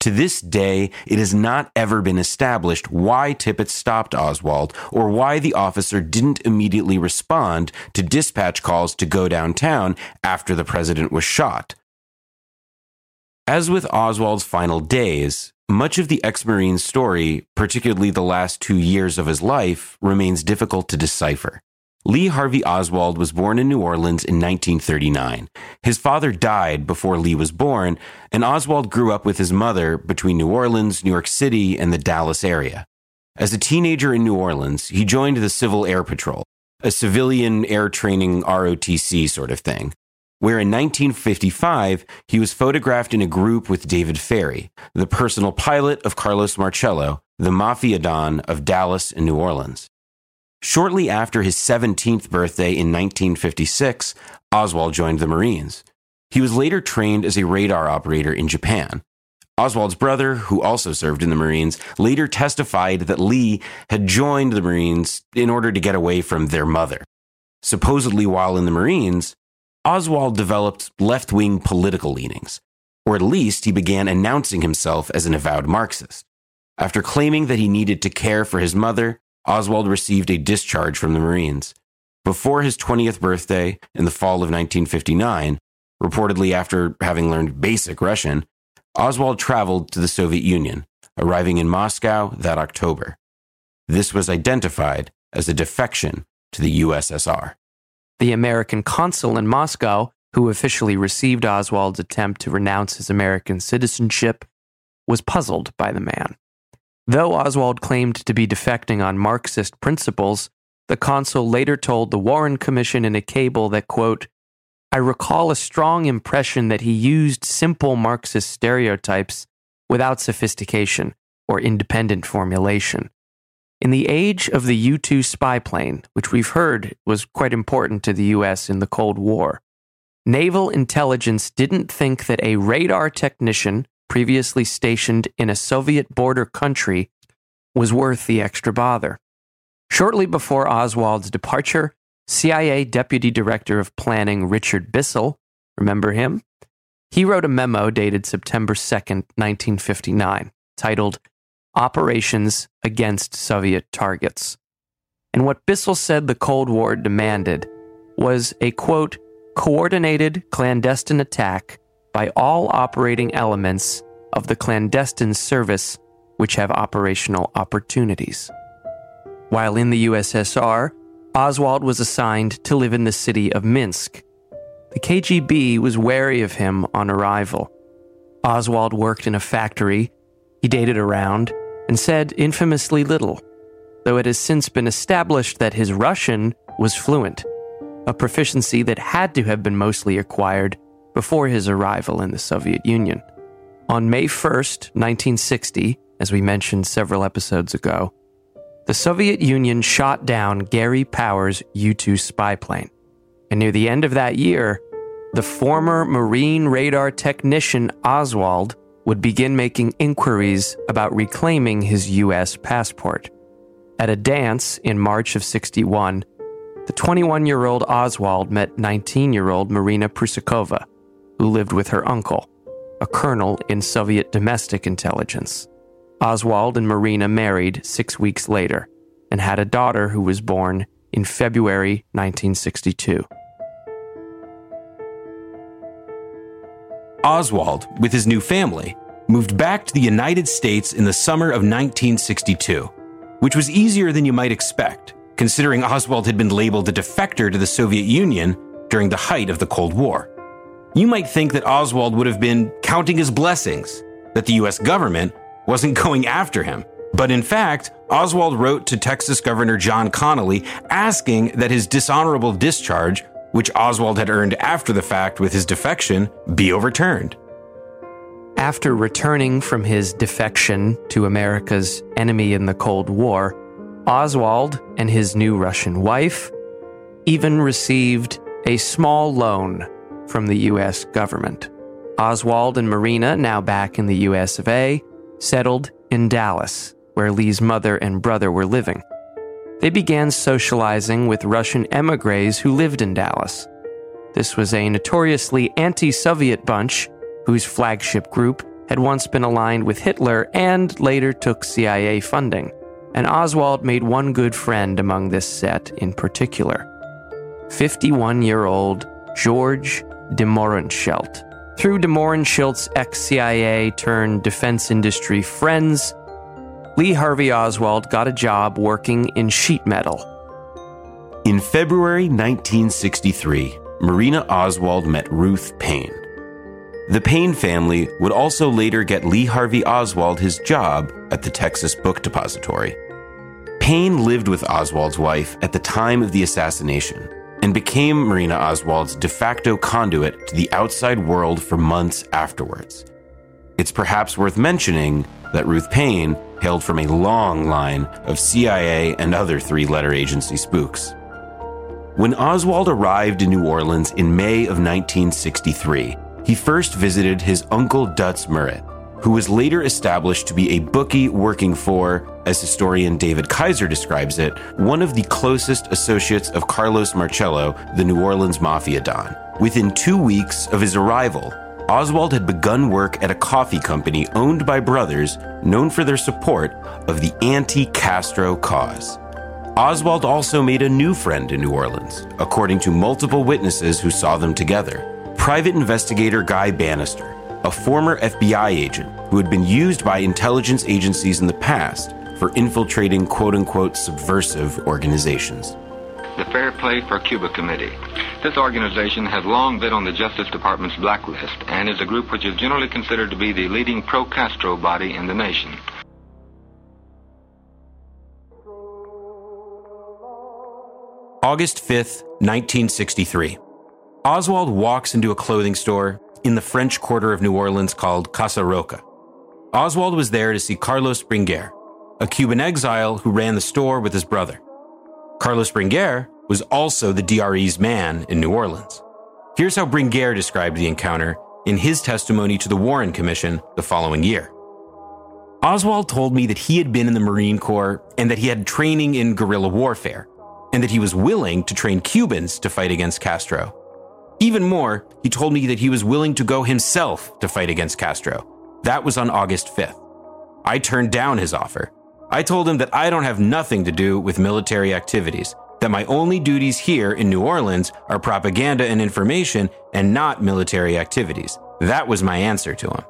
To this day, it has not ever been established why Tippit stopped Oswald or why the officer didn't immediately respond to dispatch calls to go downtown after the president was shot. As with Oswald's final days, much of the ex Marine's story, particularly the last two years of his life, remains difficult to decipher. Lee Harvey Oswald was born in New Orleans in 1939. His father died before Lee was born, and Oswald grew up with his mother between New Orleans, New York City, and the Dallas area. As a teenager in New Orleans, he joined the Civil Air Patrol, a civilian air training ROTC sort of thing, where in 1955 he was photographed in a group with David Ferrie, the personal pilot of Carlos Marcello, the mafia don of Dallas and New Orleans. Shortly after his 17th birthday in 1956, Oswald joined the Marines. He was later trained as a radar operator in Japan. Oswald's brother, who also served in the Marines, later testified that Lee had joined the Marines in order to get away from their mother. Supposedly, while in the Marines, Oswald developed left wing political leanings, or at least he began announcing himself as an avowed Marxist. After claiming that he needed to care for his mother, Oswald received a discharge from the Marines. Before his 20th birthday in the fall of 1959, reportedly after having learned basic Russian, Oswald traveled to the Soviet Union, arriving in Moscow that October. This was identified as a defection to the USSR. The American consul in Moscow, who officially received Oswald's attempt to renounce his American citizenship, was puzzled by the man. Though Oswald claimed to be defecting on Marxist principles, the consul later told the Warren Commission in a cable that, quote, I recall a strong impression that he used simple Marxist stereotypes without sophistication or independent formulation. In the age of the U 2 spy plane, which we've heard was quite important to the US in the Cold War, naval intelligence didn't think that a radar technician previously stationed in a Soviet border country, was worth the extra bother. Shortly before Oswald's departure, CIA Deputy Director of Planning Richard Bissell, remember him? He wrote a memo dated September 2nd, 1959, titled Operations Against Soviet Targets. And what Bissell said the Cold War demanded was a quote, coordinated clandestine attack by all operating elements of the clandestine service which have operational opportunities. While in the USSR, Oswald was assigned to live in the city of Minsk. The KGB was wary of him on arrival. Oswald worked in a factory, he dated around, and said infamously little, though it has since been established that his Russian was fluent, a proficiency that had to have been mostly acquired before his arrival in the Soviet Union. On May 1st, 1960, as we mentioned several episodes ago, the Soviet Union shot down Gary Powers' U 2 spy plane. And near the end of that year, the former Marine radar technician Oswald would begin making inquiries about reclaiming his U.S. passport. At a dance in March of 61, the 21 year old Oswald met 19 year old Marina Prusakova, who lived with her uncle, a colonel in Soviet domestic intelligence. Oswald and Marina married six weeks later and had a daughter who was born in February 1962. Oswald, with his new family, moved back to the United States in the summer of 1962, which was easier than you might expect, considering Oswald had been labeled a defector to the Soviet Union during the height of the Cold War. You might think that Oswald would have been counting his blessings, that the US government wasn't going after him. But in fact, Oswald wrote to Texas Governor John Connally asking that his dishonorable discharge, which Oswald had earned after the fact with his defection, be overturned. After returning from his defection to America's enemy in the Cold War, Oswald and his new Russian wife even received a small loan from the U.S. government. Oswald and Marina, now back in the U.S. of A., settled in Dallas, where Lee's mother and brother were living. They began socializing with Russian emigres who lived in Dallas. This was a notoriously anti Soviet bunch whose flagship group had once been aligned with Hitler and later took CIA funding. And Oswald made one good friend among this set in particular 51 year old George de Mohrenschildt. Through de Mohrenschildt's ex CIA turned defense industry friends, Lee Harvey Oswald got a job working in sheet metal. In February 1963, Marina Oswald met Ruth Paine. The Paine family would also later get Lee Harvey Oswald his job at the Texas Book Depository. Paine lived with Oswald's wife at the time of the assassination and became Marina Oswald's de facto conduit to the outside world for months afterwards. It's perhaps worth mentioning that Ruth Paine hailed from a long line of CIA and other three letter agency spooks. When Oswald arrived in New Orleans in May of 1963, he first visited his uncle Dutz Murret, who was later established to be a bookie working for, as historian David Kaiser describes it, one of the closest associates of Carlos Marcello, the New Orleans Mafia Don. Within two weeks of his arrival, Oswald had begun work at a coffee company owned by brothers known for their support of the anti Castro cause. Oswald also made a new friend in New Orleans, according to multiple witnesses who saw them together. Private investigator Guy Banister, a former FBI agent who had been used by intelligence agencies in the past for infiltrating quote unquote subversive organizations. The Fair Play for Cuba Committee. This organization has long been on the Justice Department's blacklist and is a group which is generally considered to be the leading pro Castro body in the nation. August 5th, 1963. Oswald walks into a clothing store in the French quarter of New Orleans called Casa Roca. Oswald was there to see Carlos Bringuier, a Cuban exile who ran the store with his brother. Carlos Bringuier was also the DRE's man in New Orleans. Here's how Bringuier described the encounter in his testimony to the Warren Commission the following year. Oswald told me that he had been in the Marine Corps and that he had training in guerrilla warfare, and that he was willing to train Cubans to fight against Castro. Even more, he told me that he was willing to go himself to fight against Castro. That was on August 5th. I turned down his offer. I told him that I don't have nothing to do with military activities, that my only duties here in New Orleans are propaganda and information and not military activities. That was my answer to him.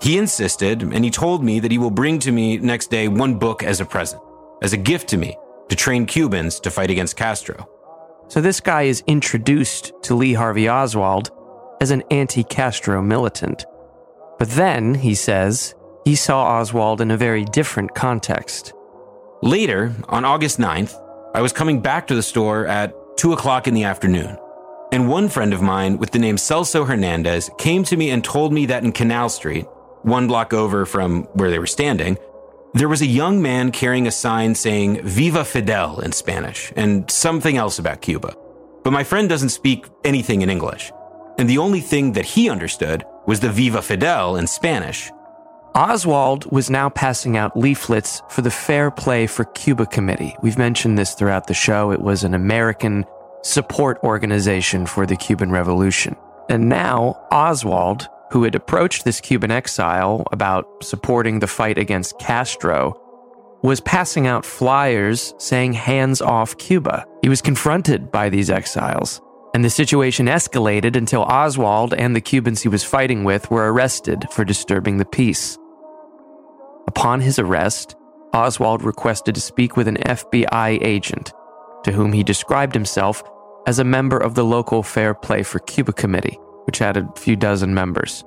He insisted, and he told me that he will bring to me next day one book as a present, as a gift to me, to train Cubans to fight against Castro. So this guy is introduced to Lee Harvey Oswald as an anti Castro militant. But then, he says, he saw Oswald in a very different context. Later, on August 9th, I was coming back to the store at 2 o'clock in the afternoon. And one friend of mine with the name Celso Hernandez came to me and told me that in Canal Street, one block over from where they were standing, there was a young man carrying a sign saying Viva Fidel in Spanish and something else about Cuba. But my friend doesn't speak anything in English. And the only thing that he understood was the Viva Fidel in Spanish. Oswald was now passing out leaflets for the Fair Play for Cuba Committee. We've mentioned this throughout the show. It was an American support organization for the Cuban Revolution. And now Oswald, who had approached this Cuban exile about supporting the fight against Castro, was passing out flyers saying hands off Cuba. He was confronted by these exiles, and the situation escalated until Oswald and the Cubans he was fighting with were arrested for disturbing the peace. Upon his arrest, Oswald requested to speak with an FBI agent, to whom he described himself as a member of the local Fair Play for Cuba Committee which had a few dozen members.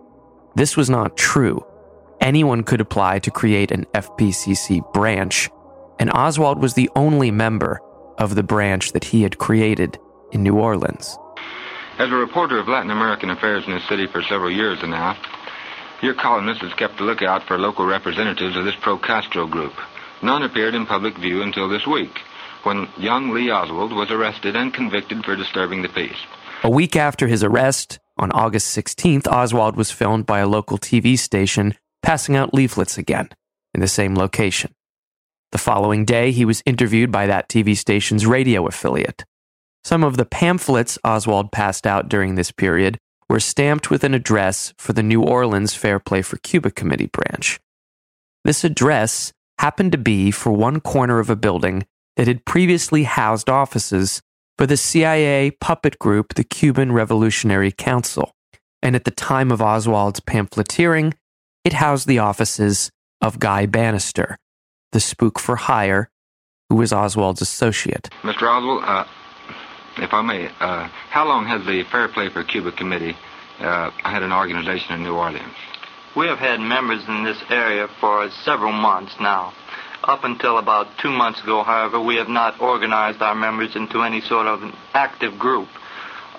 This was not true. Anyone could apply to create an FPCC branch, and Oswald was the only member of the branch that he had created in New Orleans. As a reporter of Latin American affairs in this city for several years and now, your columnist has kept a lookout for local representatives of this pro Castro group. None appeared in public view until this week, when young Lee Oswald was arrested and convicted for disturbing the peace. A week after his arrest, on August 16th, Oswald was filmed by a local TV station passing out leaflets again in the same location. The following day, he was interviewed by that TV station's radio affiliate. Some of the pamphlets Oswald passed out during this period were stamped with an address for the New Orleans Fair Play for Cuba Committee branch. This address happened to be for one corner of a building that had previously housed offices for the CIA puppet group, the Cuban Revolutionary Council. And at the time of Oswald's pamphleteering, it housed the offices of Guy Banister, the spook for hire, who was Oswald's associate. Mr. Oswald, uh, if I may, uh, how long has the Fair Play for Cuba Committee uh, had an organization in New Orleans? We have had members in this area for several months now. Up until about two months ago, however, we have not organized our members into any sort of an active group.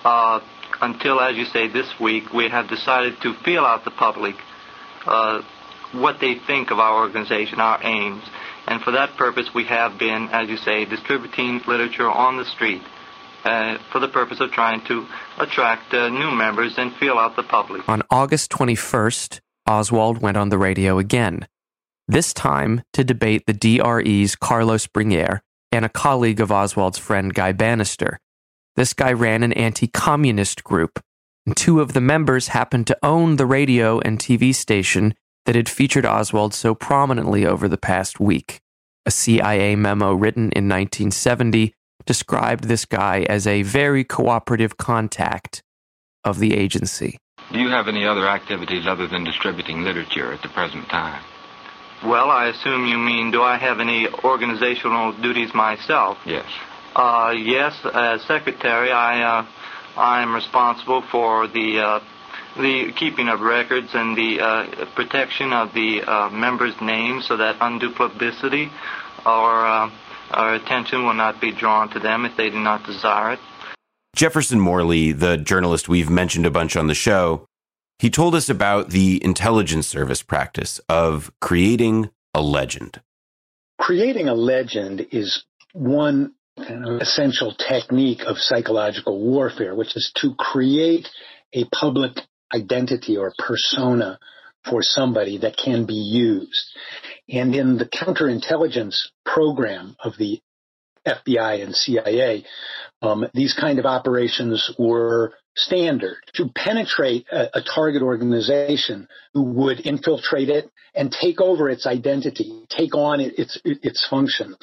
Uh, until, as you say, this week, we have decided to feel out the public uh, what they think of our organization, our aims. And for that purpose, we have been, as you say, distributing literature on the street uh, for the purpose of trying to attract uh, new members and feel out the public. On August 21st, Oswald went on the radio again this time to debate the DRE's Carlos Bringuier and a colleague of Oswald's friend Guy Banister. This guy ran an anti communist group, and two of the members happened to own the radio and TV station that had featured Oswald so prominently over the past week. A CIA memo written in 1970 described this guy as a very cooperative contact of the agency. Do you have any other activities other than distributing literature at the present time? Well, I assume you mean, do I have any organizational duties myself? Yes. Uh, yes, as secretary, I uh, I'm responsible for the uh, the keeping of records and the uh, protection of the uh, members' names, so that undue publicity or or attention will not be drawn to them if they do not desire it. Jefferson Morley, the journalist we've mentioned a bunch on the show, he told us about the intelligence service practice of creating a legend. Creating a legend is one essential technique of psychological warfare, which is to create a public identity or persona for somebody that can be used. And in the counterintelligence program of the FBI and CIA, um, these kind of operations were standard to penetrate a, a, target organization who would infiltrate it and take over its identity, take on it, its its functions.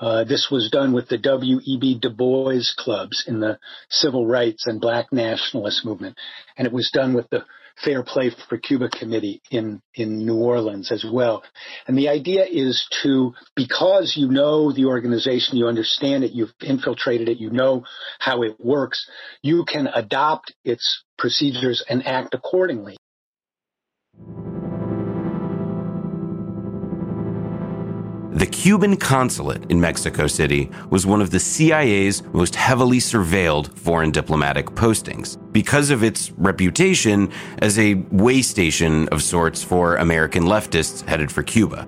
Uh, this was done with the W.E.B. Du Bois clubs in the civil rights and black nationalist movement, and it was done with the Fair Play for Cuba Committee in, in New Orleans as well. And the idea is to, because you know the organization, you understand it, you've infiltrated it, you know how it works, you can adopt its procedures and act accordingly. The Cuban consulate in Mexico City was one of the CIA's most heavily surveilled foreign diplomatic postings because of its reputation as a way station of sorts for American leftists headed for Cuba.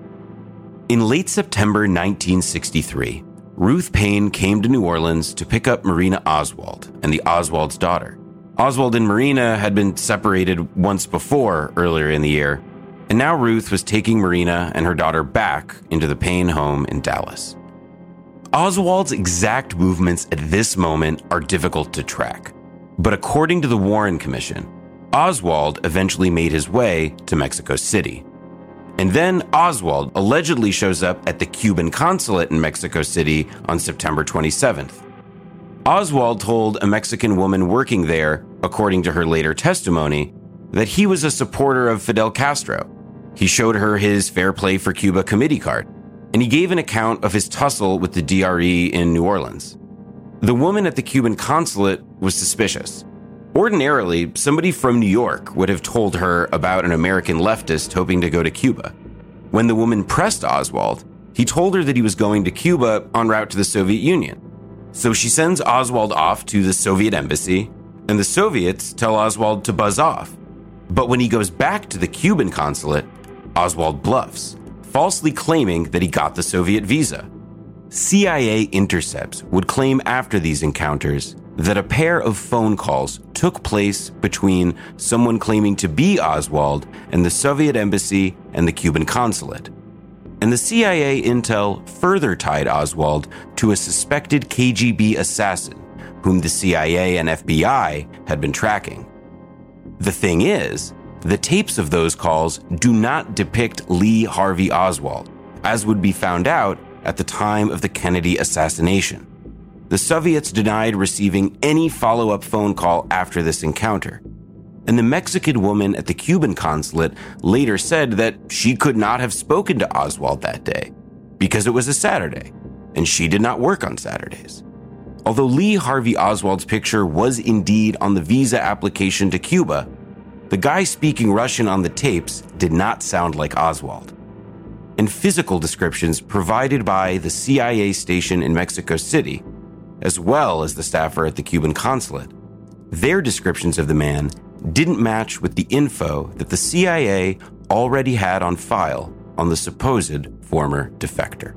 In late September 1963, Ruth Paine came to New Orleans to pick up Marina Oswald and the Oswald's daughter. Oswald and Marina had been separated once before earlier in the year, and now Ruth was taking Marina and her daughter back into the Paine home in Dallas. Oswald's exact movements at this moment are difficult to track, but according to the Warren Commission, Oswald eventually made his way to Mexico City. And then Oswald allegedly shows up at the Cuban consulate in Mexico City on September 27th. Oswald told a Mexican woman working there, according to her later testimony, that he was a supporter of Fidel Castro he showed her his Fair Play for Cuba committee card, and he gave an account of his tussle with the DRE in New Orleans. The woman at the Cuban consulate was suspicious. Ordinarily, somebody from New York would have told her about an American leftist hoping to go to Cuba. When the woman pressed Oswald, he told her that he was going to Cuba en route to the Soviet Union. So she sends Oswald off to the Soviet embassy, and the Soviets tell Oswald to buzz off. But when he goes back to the Cuban consulate, Oswald bluffs, falsely claiming that he got the Soviet visa. CIA intercepts would claim after these encounters that a pair of phone calls took place between someone claiming to be Oswald and the Soviet embassy and the Cuban consulate. And the CIA intel further tied Oswald to a suspected KGB assassin whom the CIA and FBI had been tracking. The thing is, the tapes of those calls do not depict Lee Harvey Oswald, as would be found out at the time of the Kennedy assassination. The Soviets denied receiving any follow up phone call after this encounter. And the Mexican woman at the Cuban consulate later said that she could not have spoken to Oswald that day because it was a Saturday and she did not work on Saturdays. Although Lee Harvey Oswald's picture was indeed on the visa application to Cuba, the guy speaking Russian on the tapes did not sound like Oswald. And physical descriptions provided by the CIA station in Mexico City, as well as the staffer at the Cuban consulate, their descriptions of the man didn't match with the info that the CIA already had on file on the supposed former defector.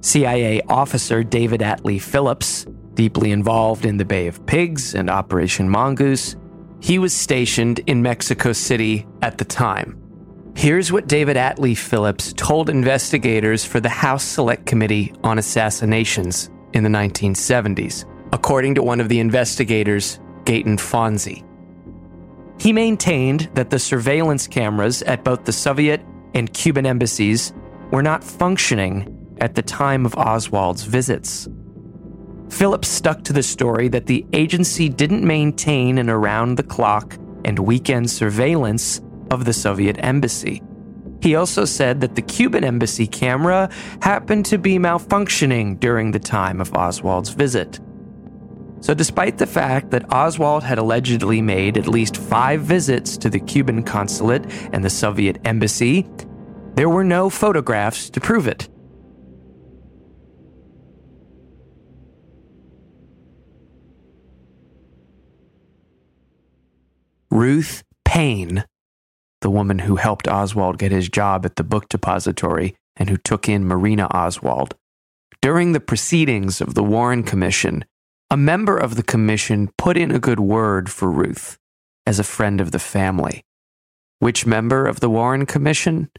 CIA officer David Atlee Phillips, deeply involved in the Bay of Pigs and Operation Mongoose, he was stationed in Mexico City at the time. Here's what David Atlee Phillips told investigators for the House Select Committee on Assassinations in the 1970s, according to one of the investigators, Gaeton Fonzi. He maintained that the surveillance cameras at both the Soviet and Cuban embassies were not functioning at the time of Oswald's visits. Phillips stuck to the story that the agency didn't maintain an around the clock and weekend surveillance of the Soviet embassy. He also said that the Cuban embassy camera happened to be malfunctioning during the time of Oswald's visit. So, despite the fact that Oswald had allegedly made at least five visits to the Cuban consulate and the Soviet embassy, there were no photographs to prove it. Ruth Paine, the woman who helped Oswald get his job at the book depository and who took in Marina Oswald. During the proceedings of the Warren Commission, a member of the commission put in a good word for Ruth as a friend of the family. Which member of the Warren Commission?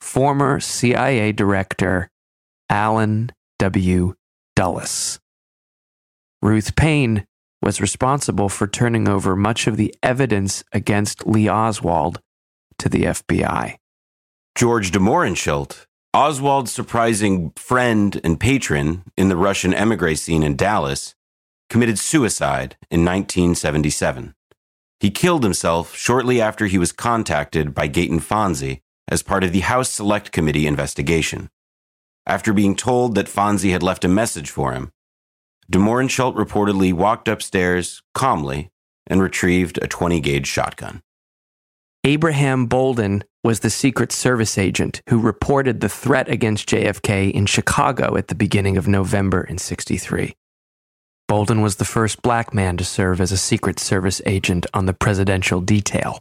Former CIA Director Allen W. Dulles. Ruth Paine was responsible for turning over much of the evidence against Lee Oswald to the FBI. George de Mohrenschildt, Oswald's surprising friend and patron in the Russian emigre scene in Dallas, committed suicide in 1977. He killed himself shortly after he was contacted by Gaeton Fonzi as part of the House Select Committee investigation. After being told that Fonzi had left a message for him, De Mohrenschildt reportedly walked upstairs calmly and retrieved a 20 gauge shotgun. Abraham Bolden was the Secret Service agent who reported the threat against JFK in Chicago at the beginning of November in 63. Bolden was the first black man to serve as a Secret Service agent on the presidential detail.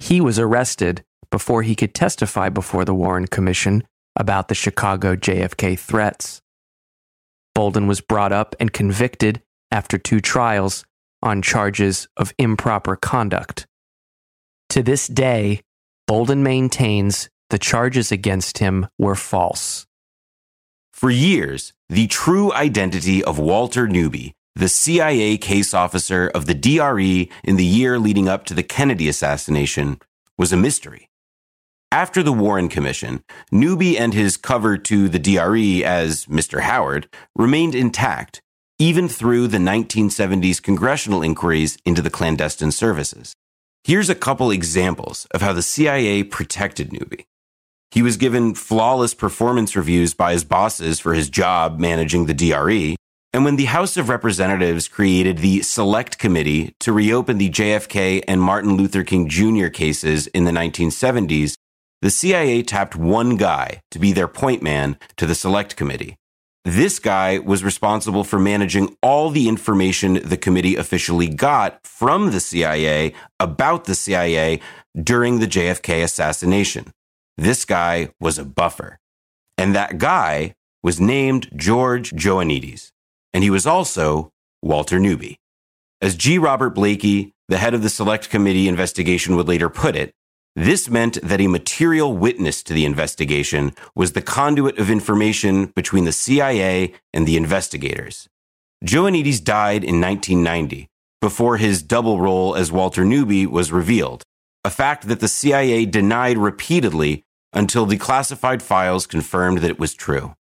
He was arrested before he could testify before the Warren Commission about the Chicago JFK threats. Bolden was brought up and convicted after two trials on charges of improper conduct. To this day, Bolden maintains the charges against him were false. For years, the true identity of Walter Newby, the CIA case officer of the DRE in the year leading up to the Kennedy assassination, was a mystery. After the Warren Commission, Newby and his cover to the DRE as Mr. Howard remained intact, even through the 1970s congressional inquiries into the clandestine services. Here's a couple examples of how the CIA protected Newby. He was given flawless performance reviews by his bosses for his job managing the DRE. And when the House of Representatives created the Select Committee to reopen the JFK and Martin Luther King Jr. cases in the 1970s, the CIA tapped one guy to be their point man to the Select Committee. This guy was responsible for managing all the information the committee officially got from the CIA about the CIA during the JFK assassination. This guy was a buffer. And that guy was named George Joannides. And he was also Walter Newby. As G. Robert Blakey, the head of the Select Committee investigation, would later put it, this meant that a material witness to the investigation was the conduit of information between the CIA and the investigators. Joannides died in 1990, before his double role as Walter Newby was revealed, a fact that the CIA denied repeatedly until the classified files confirmed that it was true.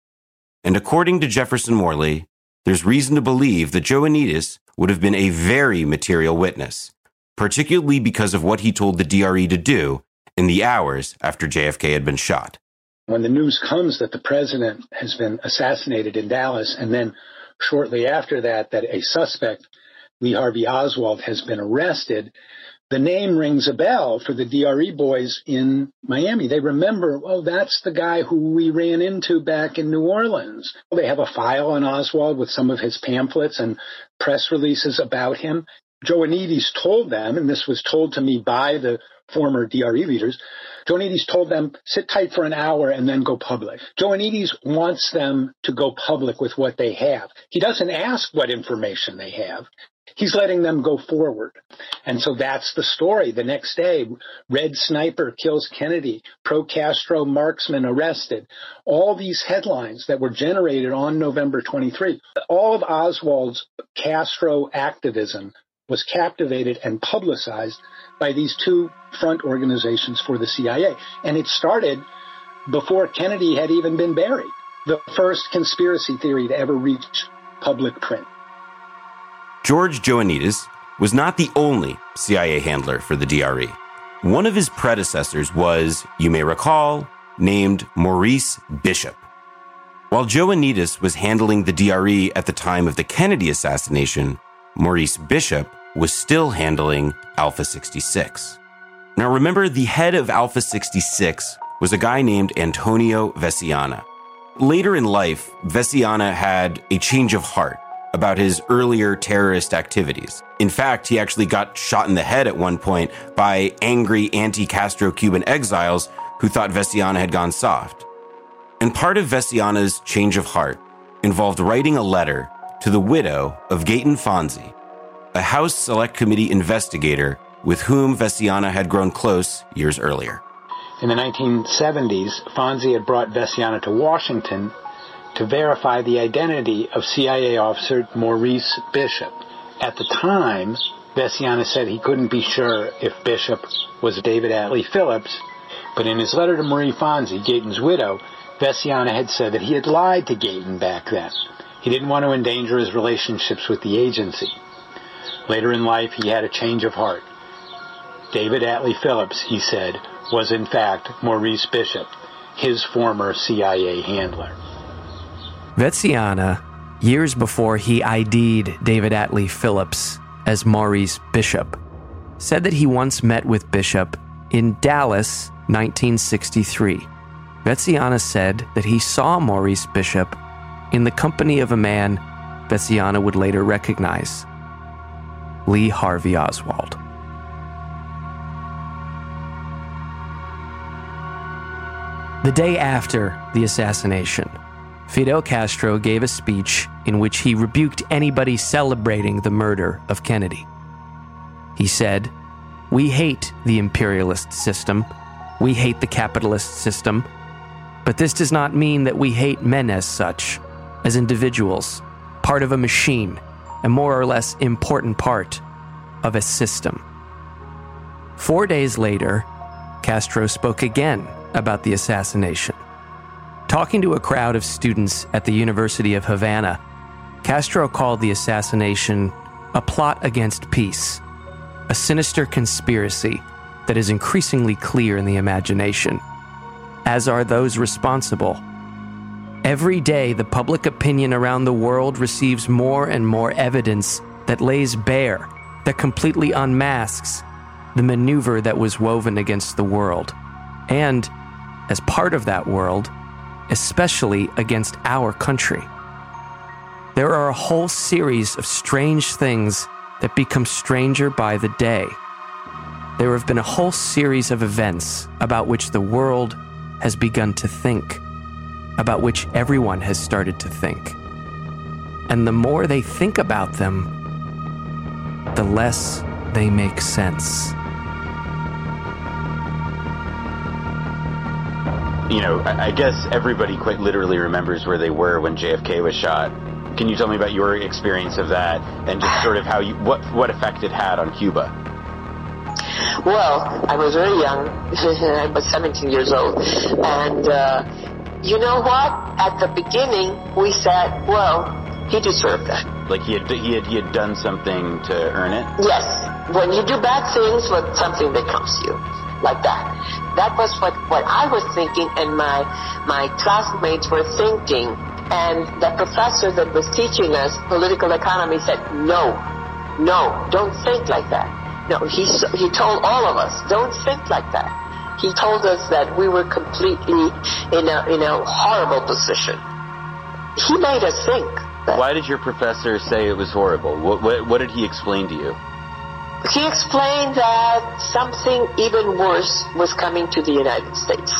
And according to Jefferson Morley, there's reason to believe that Joannides would have been a very material witness, particularly because of what he told the DRE to do in the hours after JFK had been shot. When the news comes that the president has been assassinated in Dallas, and then shortly after that, that a suspect, Lee Harvey Oswald, has been arrested, the name rings a bell for the DRE boys in Miami. They remember, oh, that's the guy who we ran into back in New Orleans. They have a file on Oswald with some of his pamphlets and press releases about him. Joannides told them, and this was told to me by the former DRE leaders, Joannides told them, sit tight for an hour and then go public. Joannides wants them to go public with what they have. He doesn't ask what information they have. He's letting them go forward. And so that's the story. The next day, Red Sniper kills Kennedy, pro Castro marksman arrested. All these headlines that were generated on November 23. All of Oswald's Castro activism was captivated and publicized by these two front organizations for the CIA. And it started before Kennedy had even been buried. The first conspiracy theory to ever reach public print. George Joannides was not the only CIA handler for the DRE. One of his predecessors was, you may recall, named Maurice Bishop. While Joannides was handling the DRE at the time of the Kennedy assassination, Maurice Bishop was still handling Alpha 66. Now remember, the head of Alpha 66 was a guy named Antonio Veciana. Later in life, Veciana had a change of heart about his earlier terrorist activities. In fact, he actually got shot in the head at one point by angry anti Castro Cuban exiles who thought Veciana had gone soft. And part of Veciana's change of heart involved writing a letter to the widow of Gaeton Fonzi, a House Select Committee investigator with whom Veciana had grown close years earlier. In the 1970s, Fonzi had brought Veciana to Washington to verify the identity of CIA officer Maurice Bishop. At the time, Veciana said he couldn't be sure if Bishop was David Atlee Phillips, but in his letter to Marie Fonzi, Gaeton's widow, Veciana had said that he had lied to Gaeton back then. He didn't want to endanger his relationships with the agency. Later in life, he had a change of heart. David Atlee Phillips, he said, was in fact Maurice Bishop, his former CIA handler. Veciana, years before he ID'd David Atlee Phillips as Maurice Bishop, said that he once met with Bishop In Dallas, 1963, Veciana said that he saw Maurice Bishop in the company of a man Veciana would later recognize Lee Harvey Oswald. The day after the assassination, Fidel Castro gave a speech in which he rebuked anybody celebrating the murder of Kennedy. He said, We hate the imperialist system, we hate the capitalist system, but this does not mean that we hate men as such, as individuals, part of a machine, a more or less important part of a system. Four days later, Castro spoke again about the assassination. Talking to a crowd of students at the University of Havana, Castro called the assassination a plot against peace, a sinister conspiracy that is increasingly clear in the imagination, as are those responsible. Every day, the public opinion around the world receives more and more evidence that lays bare, that completely unmasks the maneuver that was woven against the world. And, as part of that world, especially against our country. There are a whole series of strange things that become stranger by the day. There have been a whole series of events about which the world has begun to think, about which everyone has started to think. And the more they think about them, the less they make sense. you know, I, I guess everybody quite literally remembers where they were when JFK was shot. Can you tell me about your experience of that and just sort of how you what what effect it had on Cuba? Well, I was very young. I was 17 years old, and uh, you know what? At the beginning, we said, "Well, he deserved that." Like he had he had he had done something to earn it. Yes, when you do bad things, what something becomes you, like that. That was what, what I was thinking and my, my classmates were thinking. And the professor that was teaching us political economy said, no, no, don't think like that. No, he, he told all of us, don't think like that. He told us that we were completely in a, in a horrible position. He made us think. Why did your professor say it was horrible? What, what, what did he explain to you? He explained that something even worse was coming to the United States.